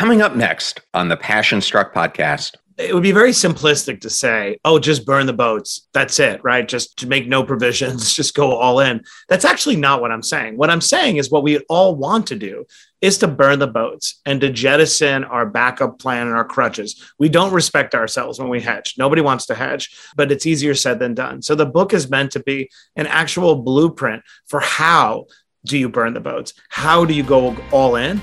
Coming up next on the Passion Struck podcast. It would be very simplistic to say, oh, just burn the boats. That's it, right? Just to make no provisions, just go all in. That's actually not what I'm saying. What I'm saying is what we all want to do is to burn the boats and to jettison our backup plan and our crutches. We don't respect ourselves when we hedge. Nobody wants to hedge, but it's easier said than done. So the book is meant to be an actual blueprint for how do you burn the boats? How do you go all in?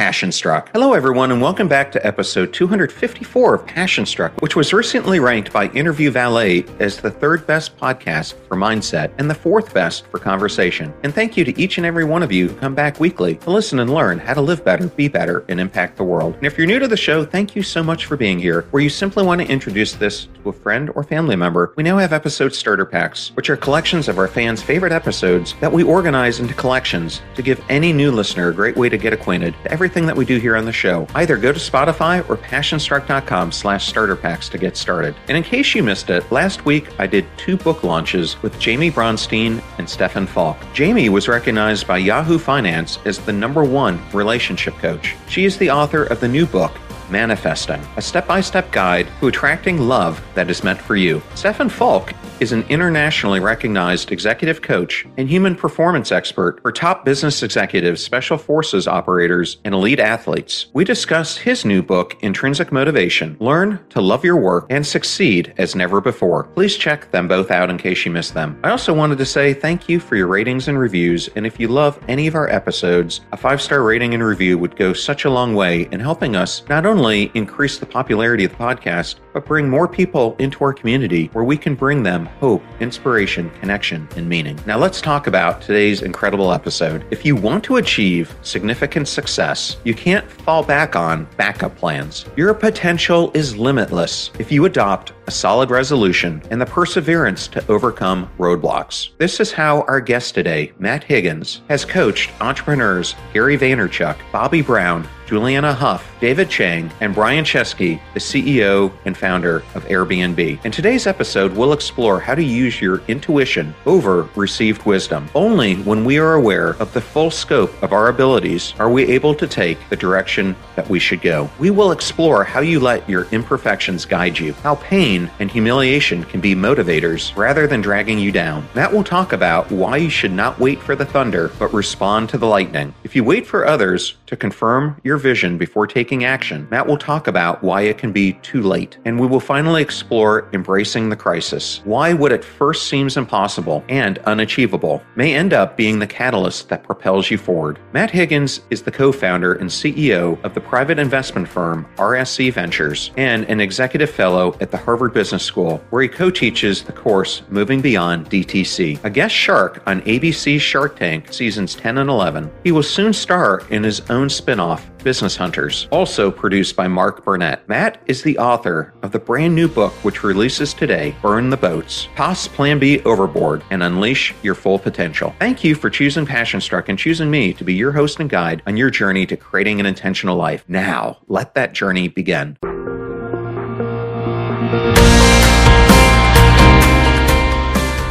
Passion Struck. Hello, everyone, and welcome back to episode 254 of Passion Struck, which was recently ranked by Interview Valet as the third best podcast for mindset and the fourth best for conversation. And thank you to each and every one of you who come back weekly to listen and learn how to live better, be better, and impact the world. And if you're new to the show, thank you so much for being here. Where you simply want to introduce this to a friend or family member, we now have episode starter packs, which are collections of our fans' favorite episodes that we organize into collections to give any new listener a great way to get acquainted to everything that we do here on the show. Either go to Spotify or passionstruck.com slash starter packs to get started. And in case you missed it, last week I did two book launches with Jamie Bronstein and Stefan Falk. Jamie was recognized by Yahoo Finance as the number one relationship coach. She is the author of the new book, Manifesting, a step by step guide to attracting love that is meant for you. Stefan Falk is an internationally recognized executive coach and human performance expert for top business executives, special forces operators, and elite athletes. We discuss his new book, Intrinsic Motivation Learn to Love Your Work and Succeed as Never Before. Please check them both out in case you missed them. I also wanted to say thank you for your ratings and reviews, and if you love any of our episodes, a five star rating and review would go such a long way in helping us not only only increase the popularity of the podcast, but bring more people into our community where we can bring them hope, inspiration, connection, and meaning. Now, let's talk about today's incredible episode. If you want to achieve significant success, you can't fall back on backup plans. Your potential is limitless if you adopt a solid resolution and the perseverance to overcome roadblocks. This is how our guest today, Matt Higgins, has coached entrepreneurs Gary Vaynerchuk, Bobbi Brown, Julianne Hough, David Chang, and Brian Chesky, the CEO and founder of Airbnb. In today's episode, we'll explore how to use your intuition over received wisdom. Only when we are aware of the full scope of our abilities are we able to take the direction that we should go. We will explore how you let your imperfections guide you, how pain and humiliation can be motivators rather than dragging you down. Matt will talk about why you should not wait for the thunder, but respond to the lightning. If you wait for others to confirm your vision before taking action, Matt will talk about why it can be too late. And we will finally explore embracing the crisis. Why what at first seems impossible and unachievable may end up being the catalyst that propels you forward. Matt Higgins is the co founder and CEO of the private investment firm RSE Ventures and an executive fellow at the Harvard Business School, where he co teaches the course Moving Beyond DTC. A guest shark on ABC's Shark Tank seasons 10 and 11, he will soon star in his own spin off, Business Hunters, also produced by Mark Burnett. Matt is the author of the brand new book which releases today, Burn the Boats, Toss Plan B Overboard, and Unleash Your Full Potential. Thank you for choosing Passion Struck and choosing me to be your host and guide on your journey to creating an intentional life. Now, let that journey begin.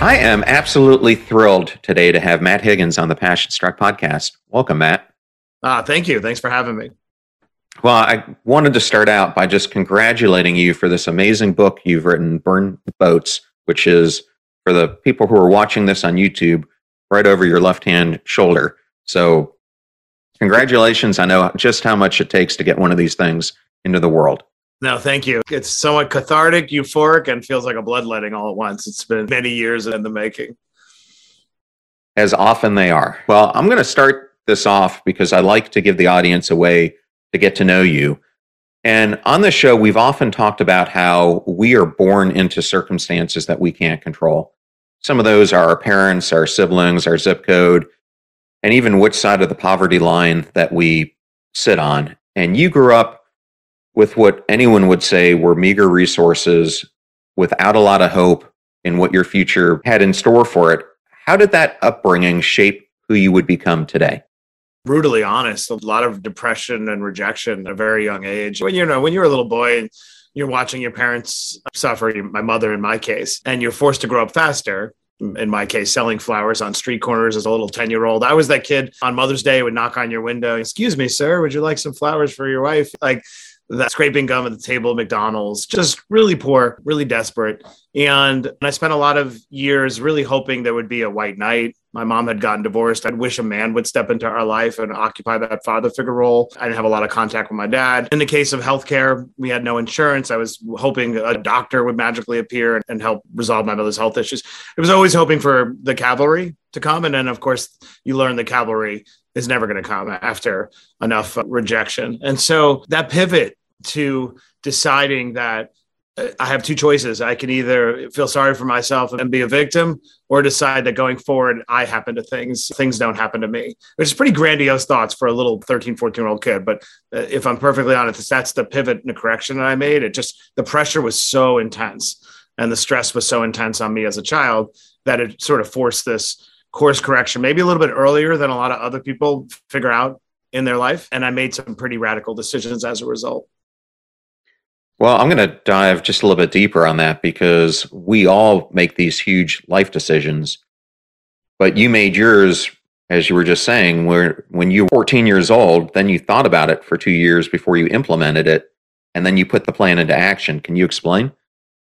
I am absolutely thrilled today to have Matt Higgins on the Passion Struck podcast. Welcome, Matt. Ah, thank you. Thanks for having me. Well, I wanted to start out by just congratulating you for this amazing book you've written, Burn Boats, which is for the people who are watching this on YouTube, right over your left hand shoulder. So, congratulations. I know just how much it takes to get one of these things into the world. No, thank you. It's somewhat cathartic, euphoric, and feels like a bloodletting all at once. It's been many years in the making. As often they are. Well, I'm going to start this off because I like to give the audience a way to get to know you. And on the show, we've often talked about how we are born into circumstances that we can't control. Some of those are our parents, our siblings, our zip code, and even which side of the poverty line that we sit on. And you grew up with what anyone would say were meager resources without a lot of hope in what your future had in store for it. How did that upbringing shape who you would become today? Brutally honest, a lot of depression and rejection at a very young age. When you know, when you're a little boy and you're watching your parents suffer, my mother in my case, and you're forced to grow up faster, in my case, selling flowers on street corners as a little 10 year old. I was that kid on Mother's Day would knock on your window. Excuse me, sir, would you like some flowers for your wife? Like that scraping gum at the table at McDonald's, just really poor, really desperate. And I spent a lot of years really hoping there would be a white knight. My mom had gotten divorced. I'd wish a man would step into our life and occupy that father figure role. I didn't have a lot of contact with my dad. In the case of healthcare, we had no insurance. I was hoping a doctor would magically appear and help resolve my mother's health issues. I was always hoping for the cavalry to come. And then, of course, you learn the cavalry is never going to come after enough rejection. And so that pivot to deciding that uh, I have two choices. I can either feel sorry for myself and be a victim or decide that going forward, I happen to things, things don't happen to me, which is pretty grandiose thoughts for a little 13, 14 year old kid. But uh, if I'm perfectly honest, that's the pivot and the correction that I made. It just, the pressure was so intense and the stress was so intense on me as a child that it sort of forced this course correction, maybe a little bit earlier than a lot of other people figure out in their life. And I made some pretty radical decisions as a result. Well, I'm going to dive just a little bit deeper on that because we all make these huge life decisions. But you made yours, as you were just saying, where when you were 14 years old, then you thought about it for two years before you implemented it, and then you put the plan into action. Can you explain?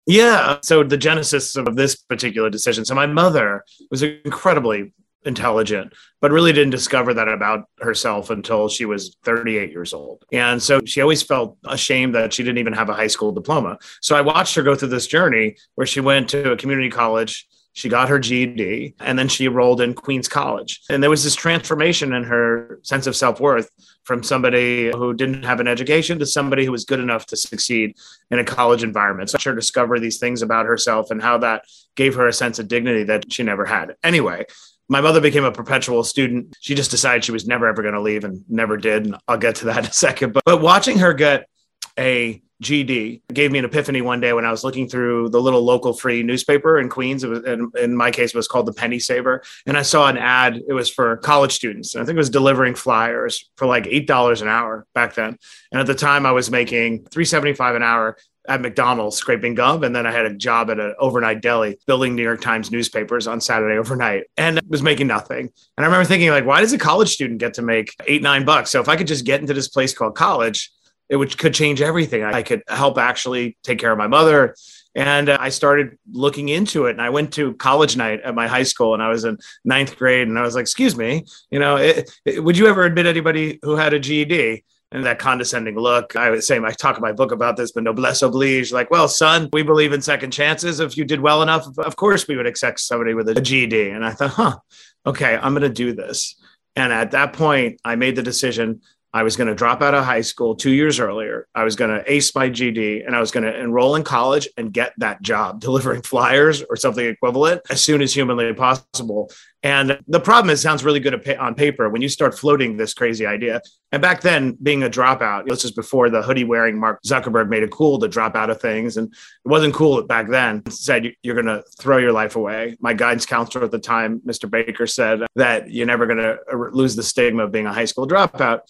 Yeah. So the genesis of this particular decision. So my mother was incredibly intelligent, but really didn't discover that about herself until she was 38 years old. And so she always felt ashamed that she didn't even have a high school diploma. So I watched her go through this journey where she went to a community college. She got her GED and then she enrolled in Queens College. And there was this transformation in her sense of self worth from somebody who didn't have an education to somebody who was good enough to succeed in a college environment. So her discover these things about herself and how that gave her a sense of dignity that she never had. Anyway, my mother became a perpetual student. She just decided she was never ever going to leave and never did. And I'll get to that in a second. But, but watching her get a GED gave me an epiphany one day when I was looking through the little local free newspaper in Queens. It was, in, in my case, it was called the Penny Saver. And I saw an ad. It was for college students. And I think it was delivering flyers for like $8 an hour back then. And at the time I was making 375 an hour at McDonald's scraping gum. And then I had a job at an overnight deli building New York Times newspapers on Saturday overnight and was making nothing. And I remember thinking, like, why does a college student get to make eight, nine bucks? So if I could just get into this place called college, it would could change everything. I could help actually take care of my mother. And uh, I started looking into it. And I went to college night at my high school and I was in ninth grade. And I was like, excuse me, you know, it, it, would you ever admit anybody who had a GED? and that condescending look. I would say I talk in my book about this, but noblesse oblige. Like, well, son, we believe in second chances. If you did well enough, of course we would accept somebody with a GED. And I thought, huh, okay, I'm going to do this. And at that point, I made the decision I was going to drop out of high school two years earlier. I was going to ace my GED and I was going to enroll in college and get that job delivering flyers or something equivalent as soon as humanly possible. And the problem is, sounds really good on paper when you start floating this crazy idea. And back then, being a dropout, this is before the hoodie wearing Mark Zuckerberg made it cool to drop out of things. And it wasn't cool back then. Said you're going to throw your life away. My guidance counselor at the time, Mr. Baker, said that you're never going to lose the stigma of being a high school dropout.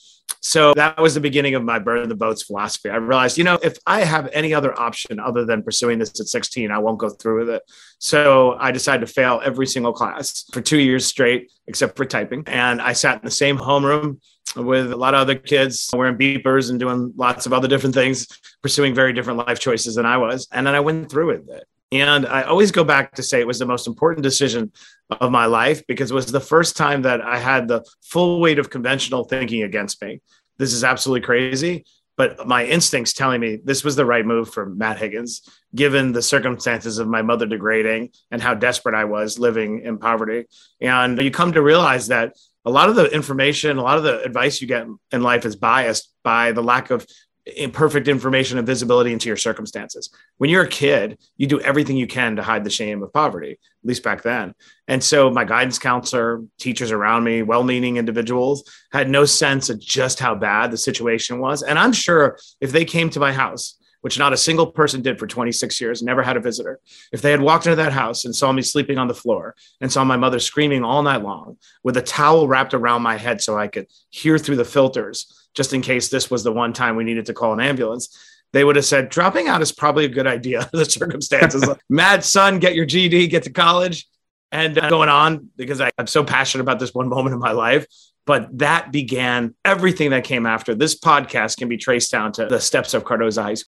So that was the beginning of my burn the boats philosophy. I realized, you know, if I have any other option other than pursuing this at 16, I won't go through with it. So I decided to fail every single class for two years straight, except for typing. And I sat in the same homeroom with a lot of other kids wearing beepers and doing lots of other different things, pursuing very different life choices than I was. And then I went through with it. And I always go back to say it was the most important decision of my life because it was the first time that I had the full weight of conventional thinking against me. This is absolutely crazy, but my instincts telling me this was the right move for Matt Higgins, given the circumstances of my mother degrading and how desperate I was living in poverty. And you come to realize that a lot of the information, a lot of the advice you get in life is biased by the lack of imperfect information and visibility into your circumstances. When you're a kid, you do everything you can to hide the shame of poverty, at least back then. And so my guidance counselor, teachers around me, well-meaning individuals had no sense of just how bad the situation was. And I'm sure if they came to my house, which not a single person did for 26 years, never had a visitor. If they had walked into that house and saw me sleeping on the floor and saw my mother screaming all night long with a towel wrapped around my head so I could hear through the filters just in case this was the one time we needed to call an ambulance, they would have said dropping out is probably a good idea. the circumstances, mad son, get your GED, get to college, and uh, going on because I, I'm so passionate about this one moment in my life. But that began everything that came after. This podcast can be traced down to the steps of Cardozo High School.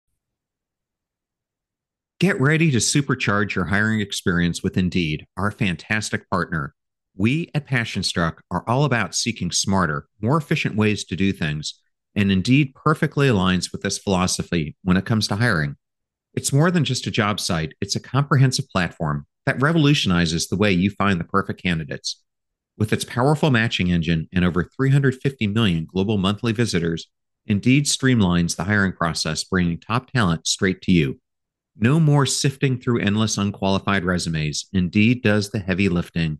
Get ready to supercharge your hiring experience with Indeed, our fantastic partner. We at PassionStruck are all about seeking smarter, more efficient ways to do things, and Indeed perfectly aligns with this philosophy when it comes to hiring. It's more than just a job site, it's a comprehensive platform that revolutionizes the way you find the perfect candidates. With its powerful matching engine and over 350 million global monthly visitors, Indeed streamlines the hiring process, bringing top talent straight to you. No more sifting through endless unqualified resumes. Indeed does the heavy lifting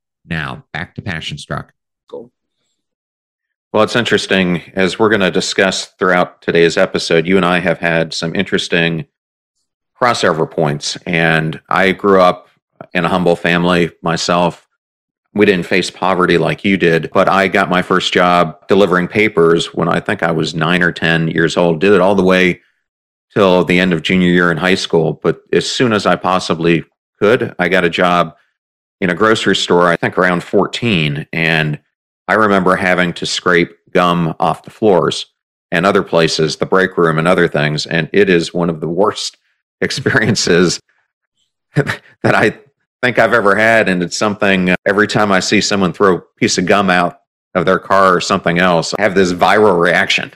Now, back to Passion Struck. Cool. Well, it's interesting as we're going to discuss throughout today's episode. You and I have had some interesting crossover points, and I grew up in a humble family myself. We didn't face poverty like you did, but I got my first job delivering papers when I think I was nine or 10 years old. Did it all the way till the end of junior year in high school. But as soon as I possibly could, I got a job in a grocery store, I think around 14. And I remember having to scrape gum off the floors and other places, the break room and other things. And it is one of the worst experiences that I think I've ever had. And it's something uh, every time I see someone throw a piece of gum out of their car or something else, I have this viral reaction.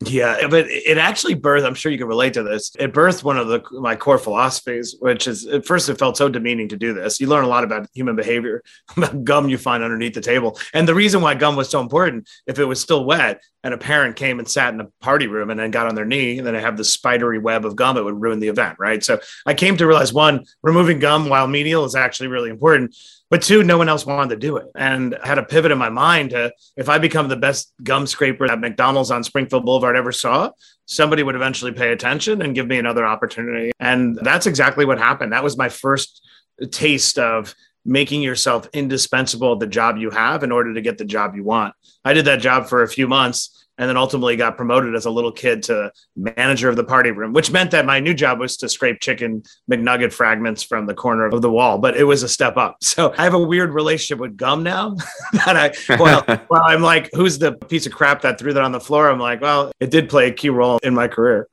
Yeah, but it actually birthed. I'm sure you can relate to this. It birthed one of the my core philosophies, which is at first it felt so demeaning to do this. You learn a lot about human behavior, about gum you find underneath the table, and the reason why gum was so important. If it was still wet and a parent came and sat in a party room and then got on their knee, and then I have the spidery web of gum, it would ruin the event, right? So I came to realize one, removing gum while menial is actually really important but two, no one else wanted to do it. And I had a pivot in my mind to if I become the best gum scraper that McDonald's on Springfield Boulevard ever saw, somebody would eventually pay attention and give me another opportunity. And that's exactly what happened. That was my first taste of making yourself indispensable at the job you have in order to get the job you want. I did that job for a few months and then ultimately got promoted as a little kid to manager of the party room, which meant that my new job was to scrape chicken McNugget fragments from the corner of the wall, but it was a step up. So I have a weird relationship with gum now that I, well, well, I'm like, who's the piece of crap that threw that on the floor? I'm like, well, it did play a key role in my career.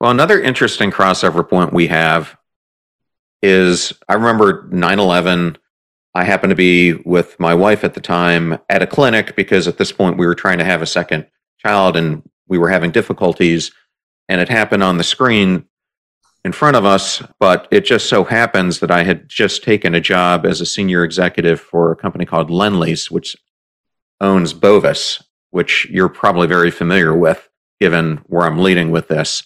Well, another interesting crossover point we have is I remember 9 11 I happened to be with my wife at the time at a clinic because at this point we were trying to have a second child and we were having difficulties. And it happened on the screen in front of us, but it just so happens that I had just taken a job as a senior executive for a company called Lendlease, which owns Bovis, which you're probably very familiar with, given where I'm leading with this.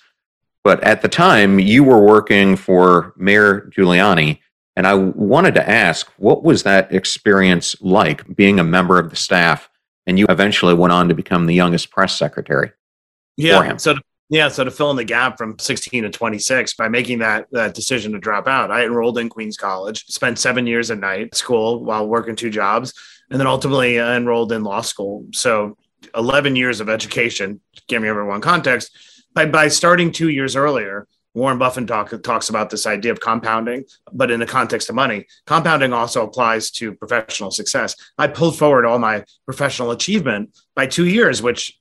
But at the time, you were working for Mayor Giuliani and I wanted to ask, what was that experience like being a member of the staff? And you eventually went on to become the youngest press secretary. Yeah. So Yeah, so to fill in the gap from 16 to 26 by making that that decision to drop out, I enrolled in Queens College, spent seven years at night school while working two jobs, and then ultimately uh, enrolled in law school. So 11 years of education, give me everyone context. By, by starting two years earlier, Warren Buffett talk, talks about this idea of compounding, but in the context of money. Compounding also applies to professional success. I pulled forward all my professional achievement by two years, which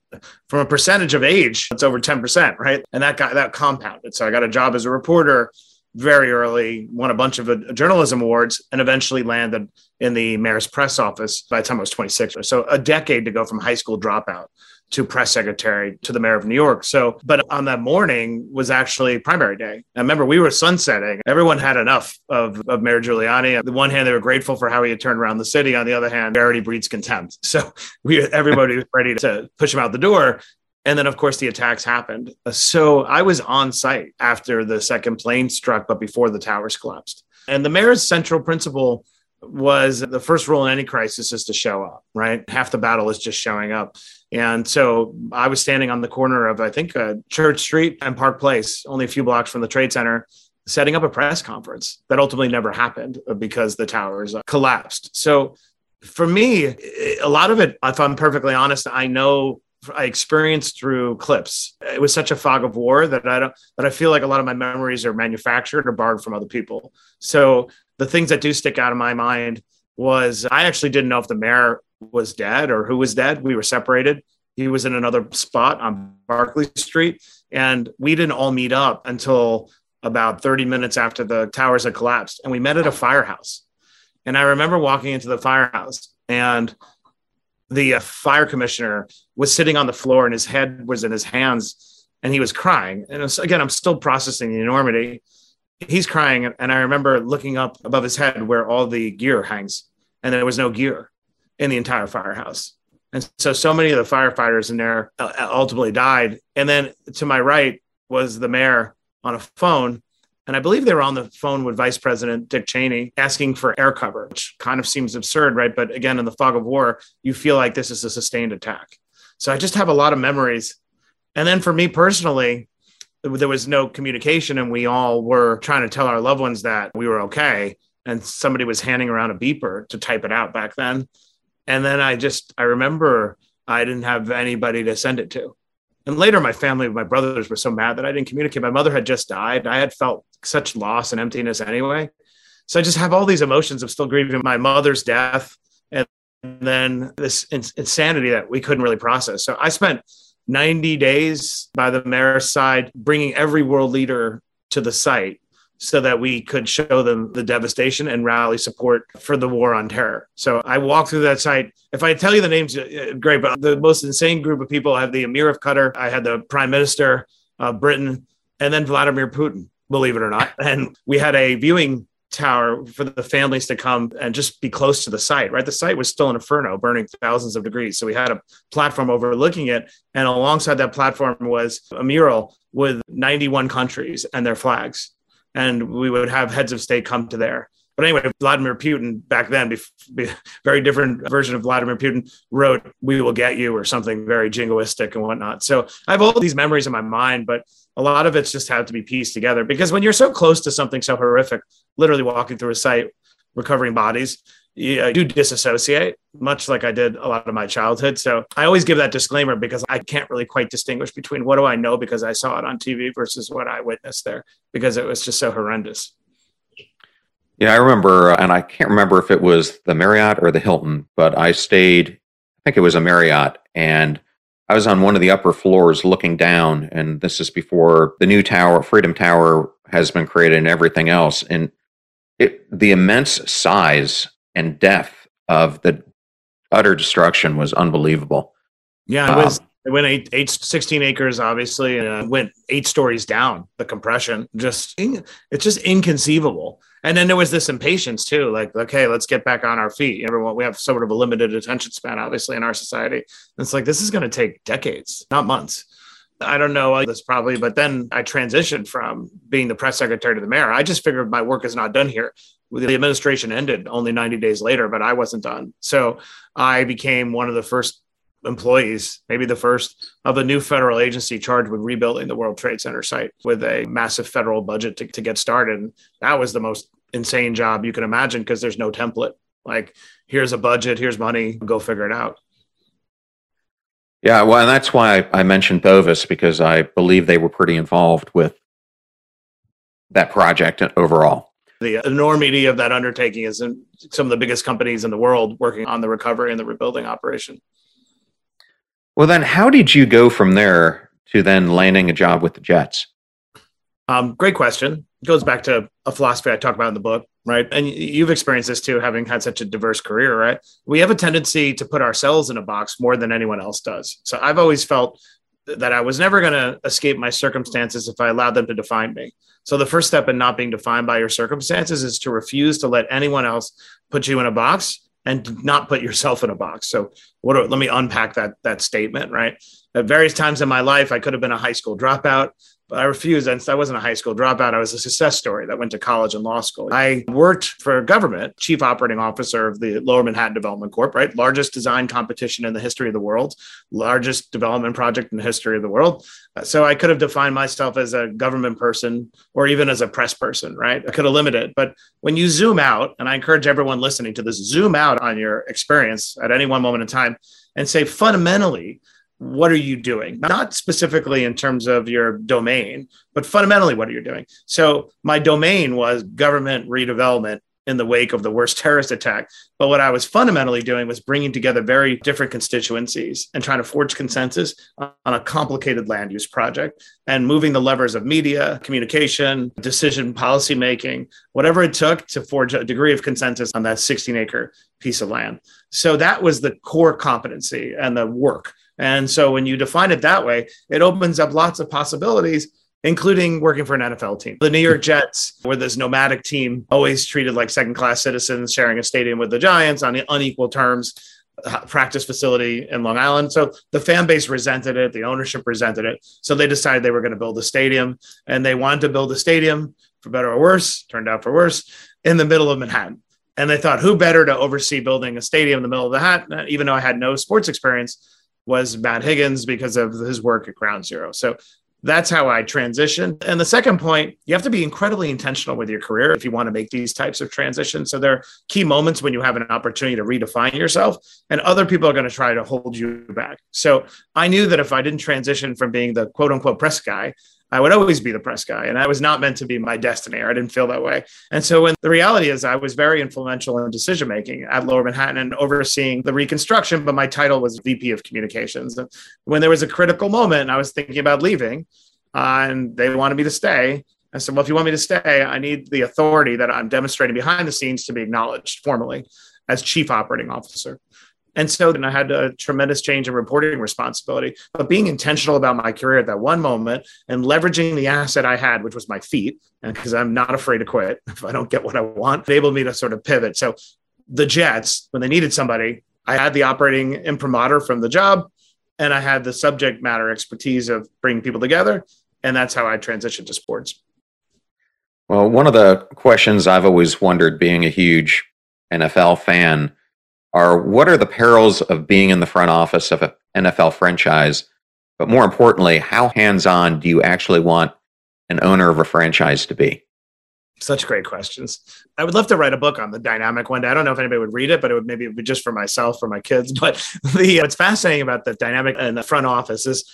from a percentage of age, it's over 10%, right? And that got that compounded. So I got a job as a reporter very early, won a bunch of uh, journalism awards, and eventually landed in the mayor's press office by the time I was 26. So a decade to go from high school dropout to press secretary to the mayor of New York. So, but on that morning was actually primary day. I remember we were sunsetting. Everyone had enough of, of Mayor Giuliani. On the one hand, they were grateful for how he had turned around the city. On the other hand, charity breeds contempt. So we, everybody was ready to push him out the door. And then, of course, the attacks happened. So I was on site after the second plane struck, but before the towers collapsed. And the mayor's central principle was the first rule in any crisis is to show up, right? Half the battle is just showing up. And so I was standing on the corner of, I think, uh, Church Street and Park Place, only a few blocks from the Trade Center, setting up a press conference that ultimately never happened because the towers uh, collapsed. So for me, a lot of it, if I'm perfectly honest, I know I experienced through clips. It was such a fog of war that I don't that I feel like a lot of my memories are manufactured or borrowed from other people. So the things that do stick out of my mind was I actually didn't know if the mayor was dead or who was dead. We were separated. He was in another spot on Barclay Street, and we didn't all meet up until about 30 minutes after the towers had collapsed. And we met at a firehouse. And I remember walking into the firehouse, and the uh, fire commissioner was sitting on the floor, and his head was in his hands, and he was crying. And was, again, I'm still processing the enormity. He's crying, and I remember looking up above his head where all the gear hangs, and there was no gear in the entire firehouse. And so, so many of the firefighters in there uh, ultimately died. And then to my right was the mayor on a phone. And I believe they were on the phone with Vice President Dick Cheney asking for air cover, which kind of seems absurd, right? But again, in the fog of war, you feel like this is a sustained attack. So I just have a lot of memories. And then for me personally, there was no communication, and we all were trying to tell our loved ones that we were okay. And somebody was handing around a beeper to type it out back then. And then I just, I remember I didn't have anybody to send it to. And later, my family, my brothers were so mad that I didn't communicate. My mother had just died. I had felt such loss and emptiness anyway. So I just have all these emotions of still grieving my mother's death and then this insanity that we couldn't really process. So I spent 90 days by the mayor's side, bringing every world leader to the site so that we could show them the devastation and rally support for the war on terror. So I walked through that site. If I tell you the names, uh, great, but the most insane group of people I have the Emir of Qatar, I had the Prime Minister of Britain, and then Vladimir Putin, believe it or not. And we had a viewing tower for the families to come and just be close to the site, right? The site was still an inferno, burning thousands of degrees. So we had a platform overlooking it. And alongside that platform was a mural with 91 countries and their flags and we would have heads of state come to there. But anyway, Vladimir Putin back then, very different version of Vladimir Putin wrote "We will get you" or something very jingoistic and whatnot. So I have all these memories in my mind, but a lot of it's just had to be pieced together because when you're so close to something so horrific, literally walking through a site, recovering bodies, you do disassociate, much like I did a lot of my childhood. So I always give that disclaimer because I can't really quite distinguish between what do I know because I saw it on TV versus what I witnessed there because it was just so horrendous. Yeah, I remember, uh, and I can't remember if it was the Marriott or the Hilton, but I stayed, I think it was a Marriott, and I was on one of the upper floors looking down, and this is before the new tower, Freedom Tower, has been created and everything else. And it, the immense size and depth of the utter destruction was unbelievable. Yeah, it was. Um, it went eight, eight, 16 acres, obviously, and uh, went eight stories down. The compression, just it's just inconceivable. And then there was this impatience too, like, okay, let's get back on our feet. Everyone, we have sort of a limited attention span, obviously, in our society. And it's like this is going to take decades, not months. I don't know this probably, but then I transitioned from being the press secretary to the mayor. I just figured my work is not done here the administration ended only 90 days later, but I wasn't done. So I became one of the first employees, maybe the first of a new federal agency charged with rebuilding the World Trade Center site with a massive federal budget to, to get started. And that was the most insane job you can imagine because there's no template. Like, here's a budget, here's money, go figure it out. Yeah, well, and that's why I mentioned Bovis because I believe they were pretty involved with that project overall. The enormity of that undertaking is in some of the biggest companies in the world working on the recovery and the rebuilding operation. Well, then, how did you go from there to then landing a job with the Jets? Um, great question. It goes back to a philosophy I talk about in the book, right? And you've experienced this too, having had such a diverse career, right? We have a tendency to put ourselves in a box more than anyone else does. So I've always felt that I was never going to escape my circumstances if I allowed them to define me. So the first step in not being defined by your circumstances is to refuse to let anyone else put you in a box and not put yourself in a box. So what let me unpack that that statement, right? At various times in my life I could have been a high school dropout but I refused. And I wasn't a high school dropout. I was a success story that went to college and law school. I worked for government, chief operating officer of the Lower Manhattan Development Corp, right? Largest design competition in the history of the world, largest development project in the history of the world. Uh, so I could have defined myself as a government person or even as a press person, right? I could have limited. But when you zoom out, and I encourage everyone listening to this, zoom out on your experience at any one moment in time and say fundamentally, what are you doing? Not specifically in terms of your domain, but fundamentally, what are you doing? So, my domain was government redevelopment in the wake of the worst terrorist attack. But what I was fundamentally doing was bringing together very different constituencies and trying to forge consensus on a complicated land use project and moving the levers of media, communication, decision policy making, whatever it took to forge a degree of consensus on that 16 acre piece of land. So that was the core competency and the work and so when you define it that way, it opens up lots of possibilities, including working for an NFL team. The New York Jets were this nomadic team, always treated like second class citizens, sharing a stadium with the Giants on unequal terms. Uh, practice facility in Long Island. So the fan base resented it, the ownership resented it. So they decided they were going to build a stadium and they wanted to build a stadium for better or worse, turned out for worse, in the middle of Manhattan. And they thought, who better to oversee building a stadium in the middle of the hat, even though I had no sports experience was Matt Higgins because of his work at Ground Zero. So that's how I transitioned. And the second point, you have to be incredibly intentional with your career if you want to make these types of transitions. So there are key moments when you have an opportunity to redefine yourself, and other people are going to try to hold you back. So I knew that if I didn't transition from being the quote unquote press guy I would always be the press guy. And I was not meant to be my destiny, or I didn't feel that way. And so when the reality is I was very influential in decision making at Lower Manhattan and overseeing the reconstruction, but my title was VP of communications. And when there was a critical moment, I was thinking about leaving uh, and they wanted me to stay. I said, well, if you want me to stay, I need the authority that I'm demonstrating behind the scenes to be acknowledged formally as chief operating officer. And so then I had a tremendous change in reporting responsibility, but being intentional about my career at that one moment and leveraging the asset I had, which was my feet, and because I'm not afraid to quit if I don't get what I want, enabled me to sort of pivot. So the Jets, when they needed somebody, I had the operating imprimatur from the job and I had the subject matter expertise of bringing people together. And that's how I transitioned to sports. Well, one of the questions I've always wondered, being a huge NFL fan, are what are the perils of being in the front office of an NFL franchise? But more importantly, how hands on do you actually want an owner of a franchise to be? Such great questions. I would love to write a book on the dynamic one day. I don't know if anybody would read it, but it would maybe be just for myself, for my kids. But the uh, what's fascinating about the dynamic in the front office is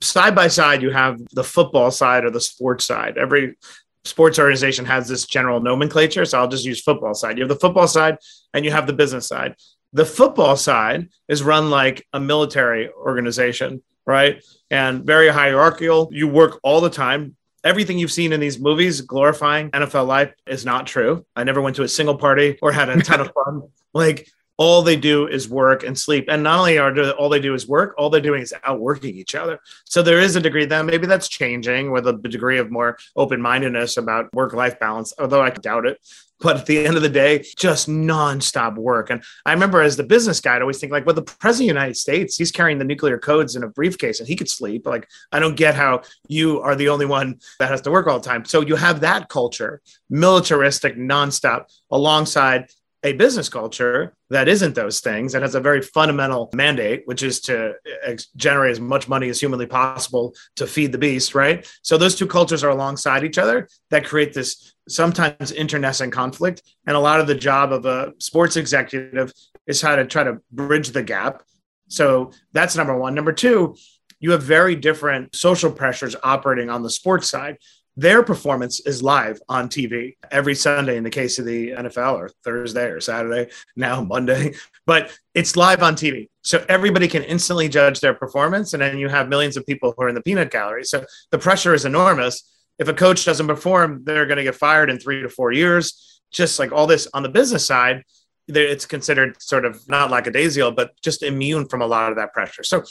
side by side, you have the football side or the sports side. Every sports organization has this general nomenclature. So I'll just use football side. You have the football side and you have the business side. The football side is run like a military organization, right? And very hierarchical. You work all the time. Everything you've seen in these movies glorifying NFL life is not true. I never went to a single party or had a ton of fun. Like all they do is work and sleep. And not only are all they do is work, all they're doing is outworking each other. So there is a degree that maybe that's changing with a degree of more open mindedness about work life balance, although I doubt it. But at the end of the day, just nonstop work. And I remember as the business guy, I'd always think like, well, the president of the United States, he's carrying the nuclear codes in a briefcase and he could sleep. Like, I don't get how you are the only one that has to work all the time. So you have that culture, militaristic, nonstop, alongside a business culture that isn't those things and has a very fundamental mandate, which is to eh, ex- generate as much money as humanly possible to feed the beast, right? So those two cultures are alongside each other that create this sometimes internecine conflict. And a lot of the job of a sports executive is how to try to bridge the gap. So that's number one. Number two, you have very different social pressures operating on the sports side their performance is live on TV every Sunday in the case of the NFL or Thursday or Saturday, now Monday, but it's live on TV. So everybody can instantly judge their performance. And then you have millions of people who are in the peanut gallery. So the pressure is enormous. If a coach doesn't perform, they're going to get fired in three to four years. Just like all this on the business side, it's considered sort of not lackadaisical, but just immune from a lot of that pressure. So,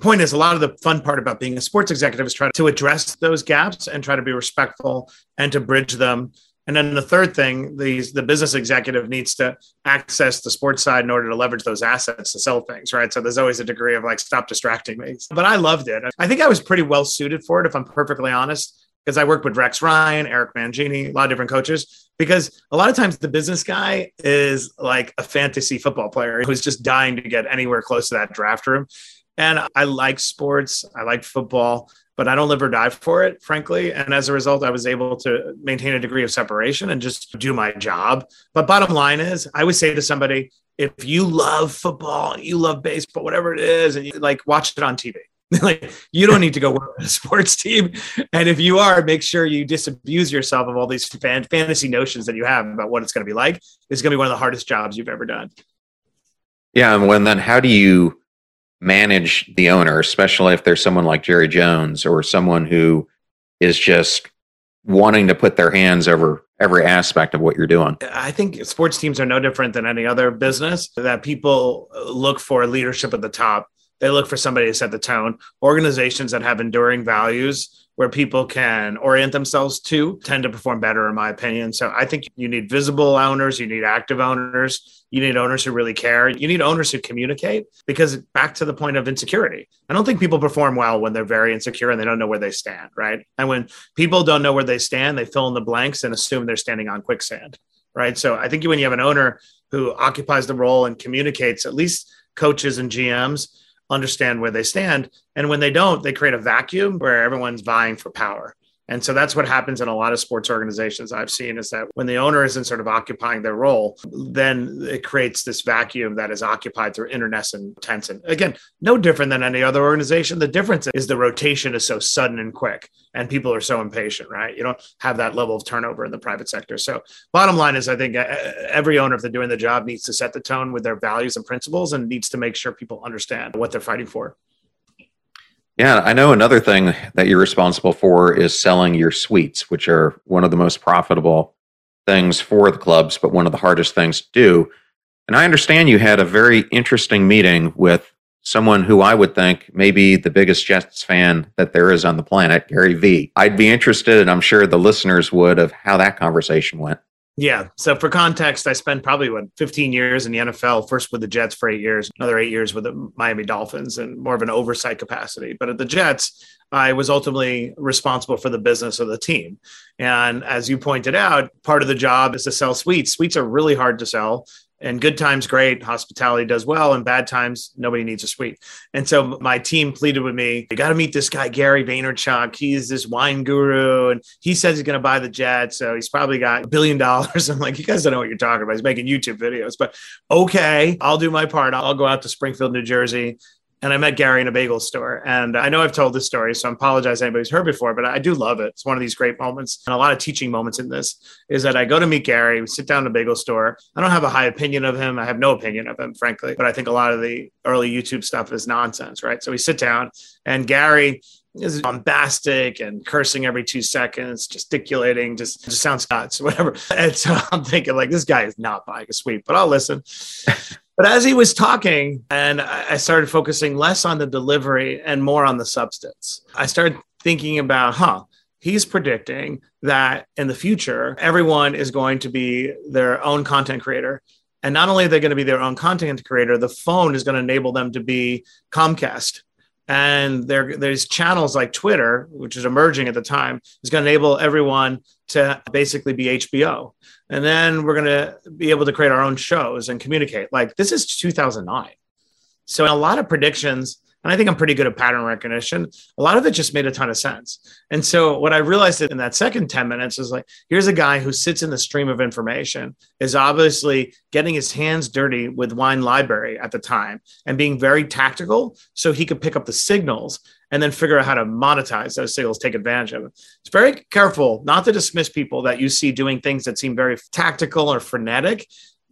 point is, a lot of the fun part about being a sports executive is try to address those gaps and try to be respectful and to bridge them. And then the third thing, the the business executive needs to access the sports side in order to leverage those assets to sell things, right? So there's always a degree of like, stop distracting me. But I loved it. I think I was pretty well suited for it, if I'm perfectly honest because I worked with Rex Ryan, Eric Mangini, a lot of different coaches. Because a lot of times the business guy is like a fantasy football player who's just dying to get anywhere close to that draft room. And I like sports, I like football, but I don't live or die for it, frankly. And as a result, I was able to maintain a degree of separation and just do my job. But bottom line is, I would say to somebody, if you love football, you love baseball, whatever it is, and you like watch it on TV like you don't need to go work on a sports team. And if you are make sure you disabuse yourself of all these fan- fantasy notions that you have about what it's going to be like. It's going to be one of the hardest jobs you've ever done. Yeah and when then how do you manage the owner especially if there's someone like jerry jones or someone who is just wanting to put their hands over every aspect of what you're doing. I think sports teams are no different than any other business that people look for leadership at the top they look for somebody to set the tone. Organizations that have enduring values where people can orient themselves to tend to perform better, in my opinion. So I think you need visible owners, you need active owners, you need owners who really care, you need owners who communicate. Because back to the point of insecurity, I don't think people perform well when they're very insecure and they don't know where they stand, right? And when people don't know where they stand, they fill in the blanks and assume they're standing on quicksand, right? So I think when you have an owner who occupies the role and communicates, at least coaches and GMs, understand where they stand. And when they don't, they create a vacuum where everyone's vying for power. And so that's what happens in a lot of sports organizations I've seen is that when the owner isn't sort of occupying their role, then it creates this vacuum that is occupied through internecine tension. Again, no different than any other organization. The difference is the rotation is so sudden and quick, and people are so impatient, right? You don't have that level of turnover in the private sector. So, bottom line is, I think every owner, if they're doing the job, needs to set the tone with their values and principles and needs to make sure people understand what they're fighting for. Yeah, I know another thing that you're responsible for is selling your suites, which are one of the most profitable things for the clubs, but one of the hardest things to do. And I understand you had a very interesting meeting with someone who I would think maybe the biggest Jets fan that there is on the planet, Gary Vee. I'd be interested, and I'm sure the listeners would, of how that conversation went. Yeah. So for context, I spent probably what 15 years in the NFL, first with the Jets for eight years, another eight years with the Miami Dolphins and more of an oversight capacity. But at the Jets, I was ultimately responsible for the business of the team. And as you pointed out, part of the job is to sell suites. Suites are really hard to sell and good times great. Hospitality does well and bad times nobody needs a suite and so my team pleaded with me you got to meet this guy gary vaynerchuk. He's this wine guru and he says he's going to buy the jet so he's probably got a billion dollars. I'm like you guys don't know what you're talking about. He's making youtube videos but okay i'll do my part. I'll go out to springfield new jersey and I met Gary in a bagel store. And I know I've told this story, so I apologize anybody's heard before, but I do love it. It's one of these great moments and a lot of teaching moments in this is that I go to meet Gary, we sit down in a bagel store. I don't have a high opinion of him. I have no opinion of him, frankly, but I think a lot of the early YouTube stuff is nonsense, right? So we sit down and Gary is bombastic and cursing every two seconds, gesticulating, just just sounds nuts, whatever. And so I'm thinking like this guy is not buying a suite, but I'll listen. But as he was talking, and I started focusing less on the delivery and more on the substance, I started thinking about, huh, he's predicting that in the future, everyone is going to be their own content creator. And not only are they going to be their own content creator, the phone is going to enable them to be Comcast And there, there's channels like Twitter, which is emerging at the time, is going to enable everyone to basically be HBO. And then we're going to be able to create our own shows and communicate. Like this is 2009. So a lot of predictions, and I think I'm pretty good at pattern recognition. A lot of it just made a ton of sense. And so what I realized in that second 10 minutes is like, here's a guy who sits in the stream of information, is obviously getting his hands dirty with wine library at the time and being very tactical so he could pick up the signals and then figure out how to monetize those signals, take advantage of it. It's very careful not to dismiss people that you see doing things that seem very tactical or frenetic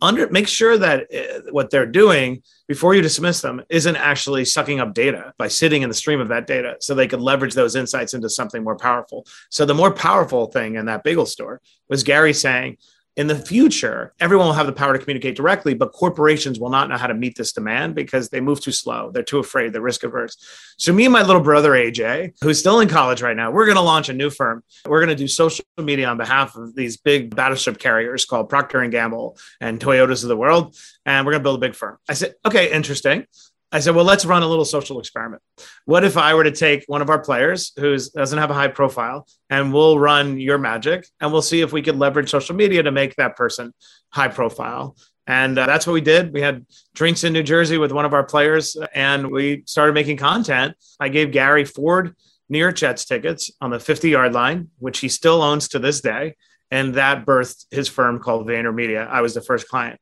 under make sure that uh, what they're doing before you dismiss them isn't actually sucking up data by sitting in the stream of that data so they could leverage those insights into something more powerful. So the more powerful thing in that bagel store was gary saying in the future, everyone will have the power to communicate directly, but corporations will not know how to meet this demand because they move too slow. They're too afraid, they're risk averse. So, me and my little brother, AJ, who's still in college right now, we're going to launch a new firm. We're going to do social media on behalf of these big battleship carriers called Procter and Gamble and Toyotas of the world. And we're going to build a big firm. I said, okay, interesting. I said, well, let's run a little social experiment. What if I were to take one of our players who doesn't have a high profile and we'll run your magic and we'll see if we could leverage social media to make that person high profile. And uh, that's what we did. We had drinks in New Jersey with one of our players and we started making content. I gave Gary Ford New York Jets tickets on the 50 yard line, which he still owns to this day. And that birthed his firm called VaynerMedia. I was the first client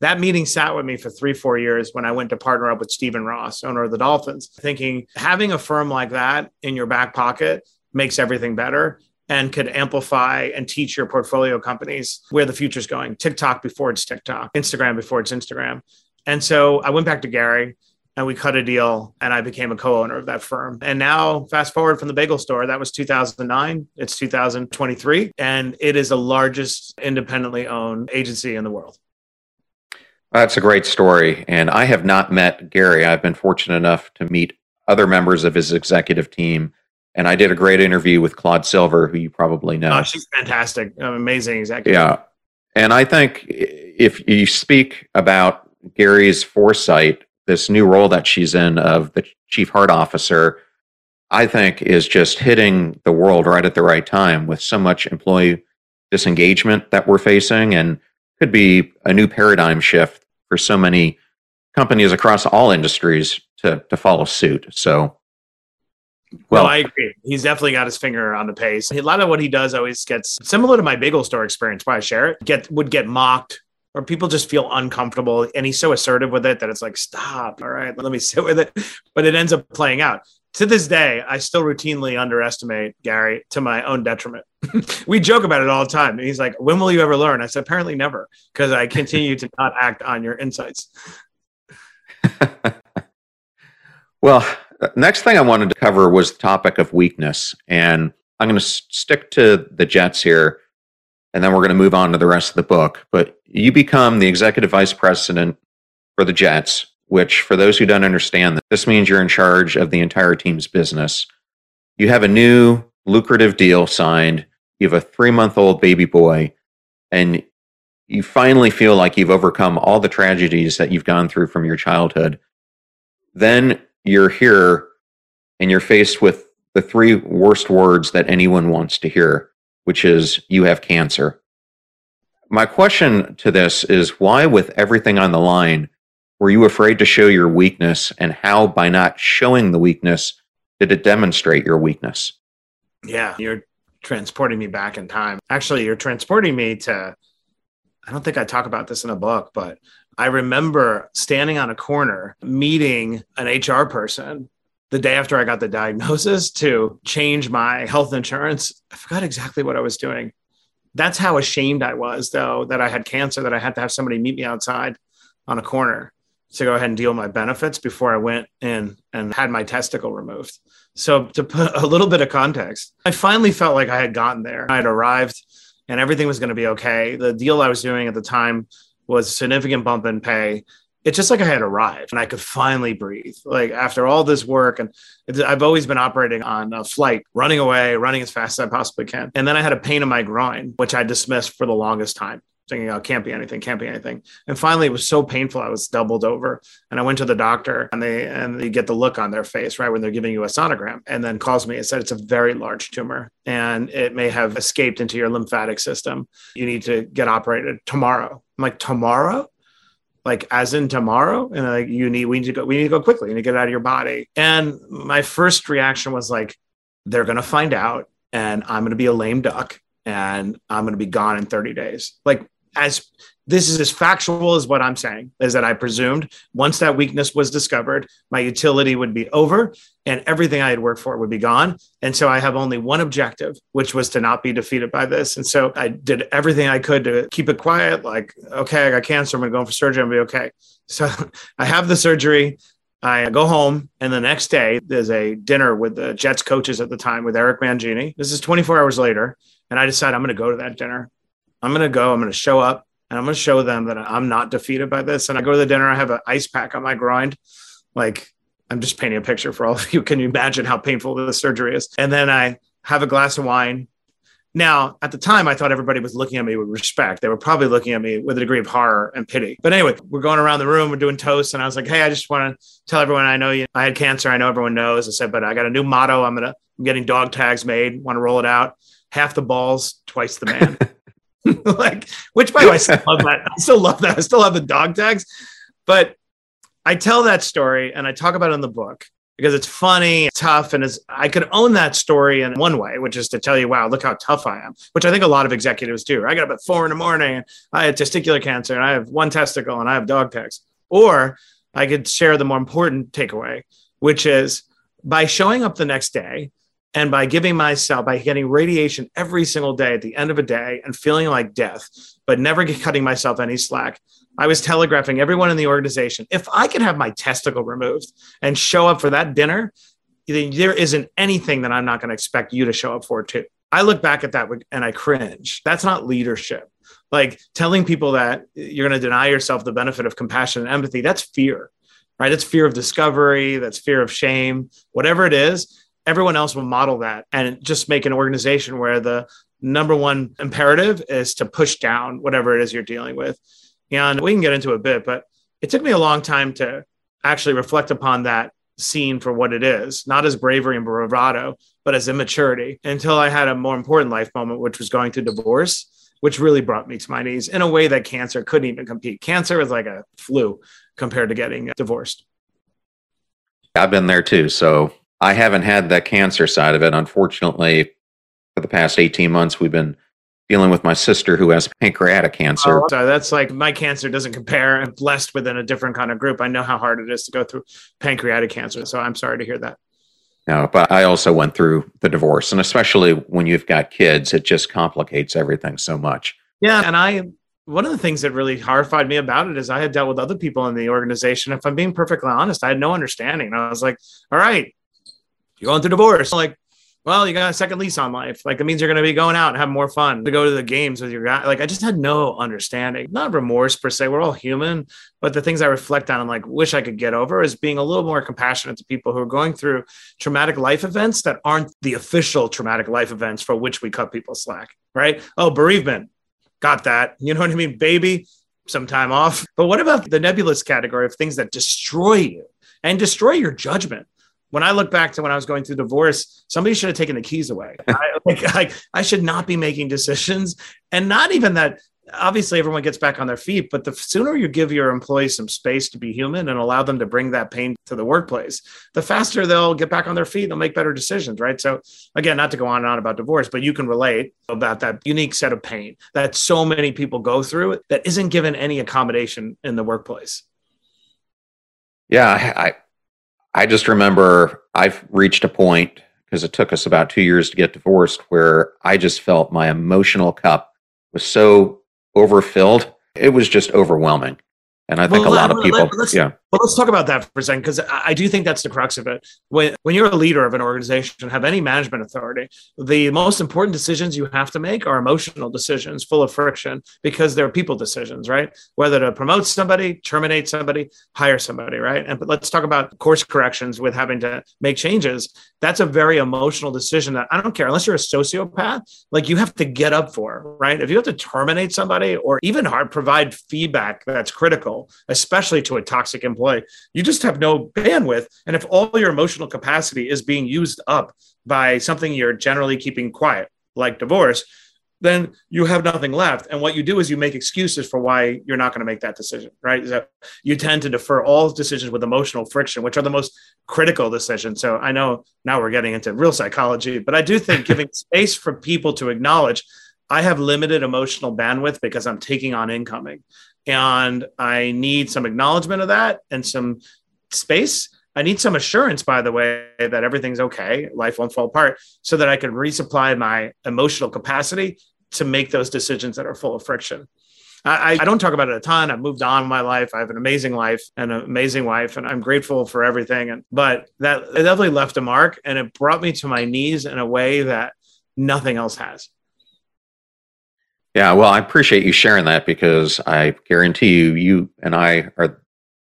that meeting sat with me for three, four years when I went to partner up with Stephen Ross, owner of the Dolphins, thinking having a firm like that in your back pocket makes everything better and could amplify and teach your portfolio companies where the future's going. TikTok before it's TikTok, Instagram before it's Instagram. And so I went back to Gary and we cut a deal and I became a co-owner of that firm. And now fast forward from the bagel store, that was 2009, it's 2023 and it is the largest independently owned agency in the world. That's a great story. And I have not met Gary. I've been fortunate enough to meet other members of his executive team. And I did a great interview with Claude Silver, who you probably know. Oh, she's fantastic. Amazing executive. Yeah. And I think if you speak about Gary's foresight, this new role that she's in of the chief heart officer, I think is just hitting the world right at the right time with so much employee disengagement that we're facing and could be a new paradigm shift for so many companies across all industries to to follow suit. So well, I agree. He's definitely got his finger on the pace. A lot of what he does always gets similar to my bagel store experience. Why I share it? Get would get mocked, or people just feel uncomfortable, and he's so assertive with it that it's like, stop. All right, let me sit with it. But it ends up playing out to this day, I still routinely underestimate Gary to my own detriment. we joke about it all the time. And he's like, When will you ever learn? I said, Apparently never, because I continue to not act on your insights. well, next thing I wanted to cover was the topic of weakness. And I'm going to stick to the Jets here, and then we're going to move on to the rest of the book. But you become the executive vice president for the Jets which, for those who don't understand, this means you're in charge of the entire team's business. You have a new lucrative deal signed. You have a three month old baby boy, and you finally feel like you've overcome all the tragedies that you've gone through from your childhood. Then you're here and you're faced with the three worst words that anyone wants to hear, which is you have cancer. My question to this is why, with everything on the line, were you afraid to show your weakness? And how, by not showing the weakness, did it demonstrate your weakness? Yeah, you're transporting me back in time. Actually, you're transporting me to, I don't think I talk about this in a book, but I remember standing on a corner meeting an HR person the day after I got the diagnosis to change my health insurance. I forgot exactly what I was doing. That's how ashamed I was, though, that I had cancer, that I had to have somebody meet me outside on a corner to go ahead and deal my benefits before I went in and had my testicle removed. So, to put a little bit of context, I finally felt like I had gotten there. I had arrived and everything was going to be okay. The deal I was doing at the time was a significant bump in pay. It's just like I had arrived and I could finally breathe. Like after all this work, and I've always been operating on a flight, running away, running as fast as I possibly can. And then I had a pain in my groin, which I dismissed for the longest time. Thinking, oh, can't be anything, can't be anything. And finally, it was so painful, I was doubled over. And I went to the doctor, and they and they get the look on their face right when they're giving you a sonogram, and then calls me and said it's a very large tumor, and it may have escaped into your lymphatic system. You need to get operated tomorrow. I'm like, tomorrow? Like as in tomorrow? And like you need we need to go, we need to go quickly, you need to get out of your body. And my first reaction was like, they're gonna find out, and I'm gonna be a lame duck and I'm going to be gone in 30 days. Like as this is as factual as what I'm saying is that I presumed once that weakness was discovered, my utility would be over and everything I had worked for would be gone. And so I have only one objective, which was to not be defeated by this. And so I did everything I could to keep it quiet. Like, okay, I got cancer. I'm going to go in for surgery. I'm going to be okay. So I have the surgery. I go home, and the next day there's a dinner with the Jets coaches at the time with Eric Mangini. This is 24 hours later, and I decide I'm going to go to that dinner. I'm going to go. I'm going to show up, and I'm going to show them that I'm not defeated by this. And I go to the dinner. I have an ice pack on my grind. like I'm just painting a picture for all of you. Can you imagine how painful the surgery is? And then I have a glass of wine now, at the time, I thought everybody was looking at me with respect. They were probably looking at me with a degree of horror and pity. But anyway, we're going around the room, we're doing toasts, and I was like, "Hey, I just want to tell everyone I know you. I had cancer. I know everyone knows." I said, "But I got a new motto. I'm gonna. I'm getting dog tags made. Want to roll it out? Half the balls, twice the man." like, which by the way, I still love that. I still love that. I still have the dog tags, but I tell that story and I talk about it in the book because it's funny, tough, and as I could own that story in one way, which is to tell you, wow, look how tough I am, which I think a lot of executives do. I got up at four in the morning and I had testicular cancer and I have one testicle and I have dog tags. Or I could share the more important takeaway, which is by showing up the next day and by giving myself, by getting radiation every single day at the end of a day and feeling like death, but never cutting myself any slack, I was telegraphing everyone in the organization if I could have my testicle removed and show up for that dinner, there isn't anything that I'm not going to expect you to show up for too. I look back at that and I cringe. That's not leadership. Like telling people that you're going to deny yourself the benefit of compassion and empathy, that's fear, right? It's fear of discovery, that's fear of shame, whatever it is. Everyone else will model that and just make an organization where the number one imperative is to push down whatever it is you're dealing with. And we can get into a bit, but it took me a long time to actually reflect upon that scene for what it is, not as bravery and bravado, but as immaturity until I had a more important life moment, which was going through divorce, which really brought me to my knees in a way that cancer couldn't even compete. Cancer was like a flu compared to getting divorced. I've been there too. So I haven't had the cancer side of it. Unfortunately, for the past 18 months, we've been dealing with my sister who has pancreatic cancer. Oh, so that's like my cancer doesn't compare. I'm blessed within a different kind of group. I know how hard it is to go through pancreatic cancer. So I'm sorry to hear that. No, but I also went through the divorce. And especially when you've got kids, it just complicates everything so much. Yeah. And I, one of the things that really horrified me about it is I had dealt with other people in the organization. If I'm being perfectly honest, I had no understanding. I was like, all right, you're going through divorce. Like, well, you got a second lease on life. Like it means you're going to be going out and have more fun to go to the games with your guy. Like I just had no understanding, not remorse per se. We're all human, but the things I reflect on and like wish I could get over is being a little more compassionate to people who are going through traumatic life events that aren't the official traumatic life events for which we cut people slack. Right? Oh, bereavement, got that. You know what I mean? Baby, some time off. But what about the nebulous category of things that destroy you and destroy your judgment? When I look back to when I was going through divorce, somebody should have taken the keys away. I, like, I, I should not be making decisions. And not even that, obviously, everyone gets back on their feet, but the sooner you give your employees some space to be human and allow them to bring that pain to the workplace, the faster they'll get back on their feet. They'll make better decisions, right? So, again, not to go on and on about divorce, but you can relate about that unique set of pain that so many people go through that isn't given any accommodation in the workplace. Yeah, I, I just remember I've reached a point because it took us about two years to get divorced where I just felt my emotional cup was so overfilled. It was just overwhelming. And I think well, a lot of people, let's, yeah. Well, let's talk about that for a second because I do think that's the crux of it. When when you're a leader of an organization, and have any management authority, the most important decisions you have to make are emotional decisions, full of friction, because they're people decisions, right? Whether to promote somebody, terminate somebody, hire somebody, right? And but let's talk about course corrections with having to make changes. That's a very emotional decision that I don't care unless you're a sociopath, like you have to get up for, right? If you have to terminate somebody or even hard provide feedback that's critical, especially to a toxic employee employee. You just have no bandwidth. And if all your emotional capacity is being used up by something you're generally keeping quiet, like divorce, then you have nothing left. And what you do is you make excuses for why you're not going to make that decision, right? That you tend to defer all decisions with emotional friction, which are the most critical decisions. So I know now we're getting into real psychology, but I do think giving space for people to acknowledge I have limited emotional bandwidth because I'm taking on incoming and I need some acknowledgement of that and some space. I need some assurance, by the way, that everything's okay, life won't fall apart, so that I can resupply my emotional capacity to make those decisions that are full of friction. I, I, don't talk about it a ton. I've moved on in my life. I have an amazing life and an amazing wife, and I'm grateful for everything. And but that it definitely left a mark, and it brought me to my knees in a way that nothing else has. Yeah, well, I appreciate you sharing that because I guarantee you, you and I are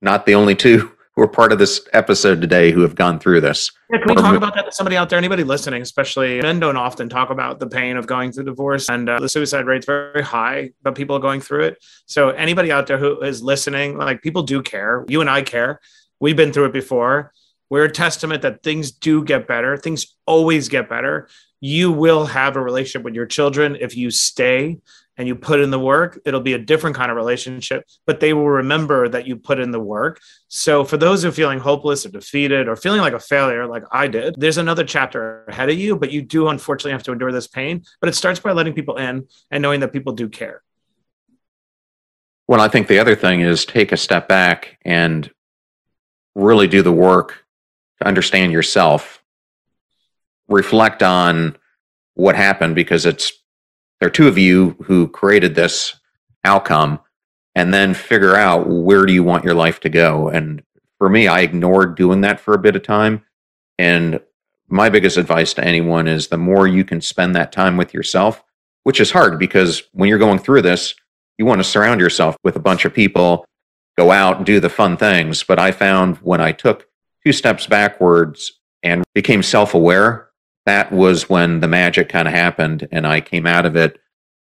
not the only two who are part of this episode today who have gone through this. Yeah, can we talk about that to somebody out there? Anybody listening, especially men, don't often talk about the pain of going through divorce, and uh, the suicide rate's very high, but people are going through it. So anybody out there who is listening, like people do care. You and I care. We've been through it before. We're a testament that things do get better. Things always get better you will have a relationship with your children if you stay and you put in the work. It'll be a different kind of relationship but they will remember that you put in the work. So for those who are feeling hopeless or defeated or feeling like a failure like i did there's another chapter ahead of you but you do unfortunately have to endure this pain. But it starts by letting people in and knowing that people do care. Well i think the other thing is take a step back and really do the work to understand yourself reflect on what happened because it's there are two of you who created this outcome and then figure out where do you want your life to go. And for me i ignored doing that for a bit of time. And my biggest advice to anyone is the more you can spend that time with yourself which is hard because when you're going through this you want to surround yourself with a bunch of people go out and do the fun things. But i found when i took two steps backwards and became self-aware that was when the magic kind of happened and I came out of it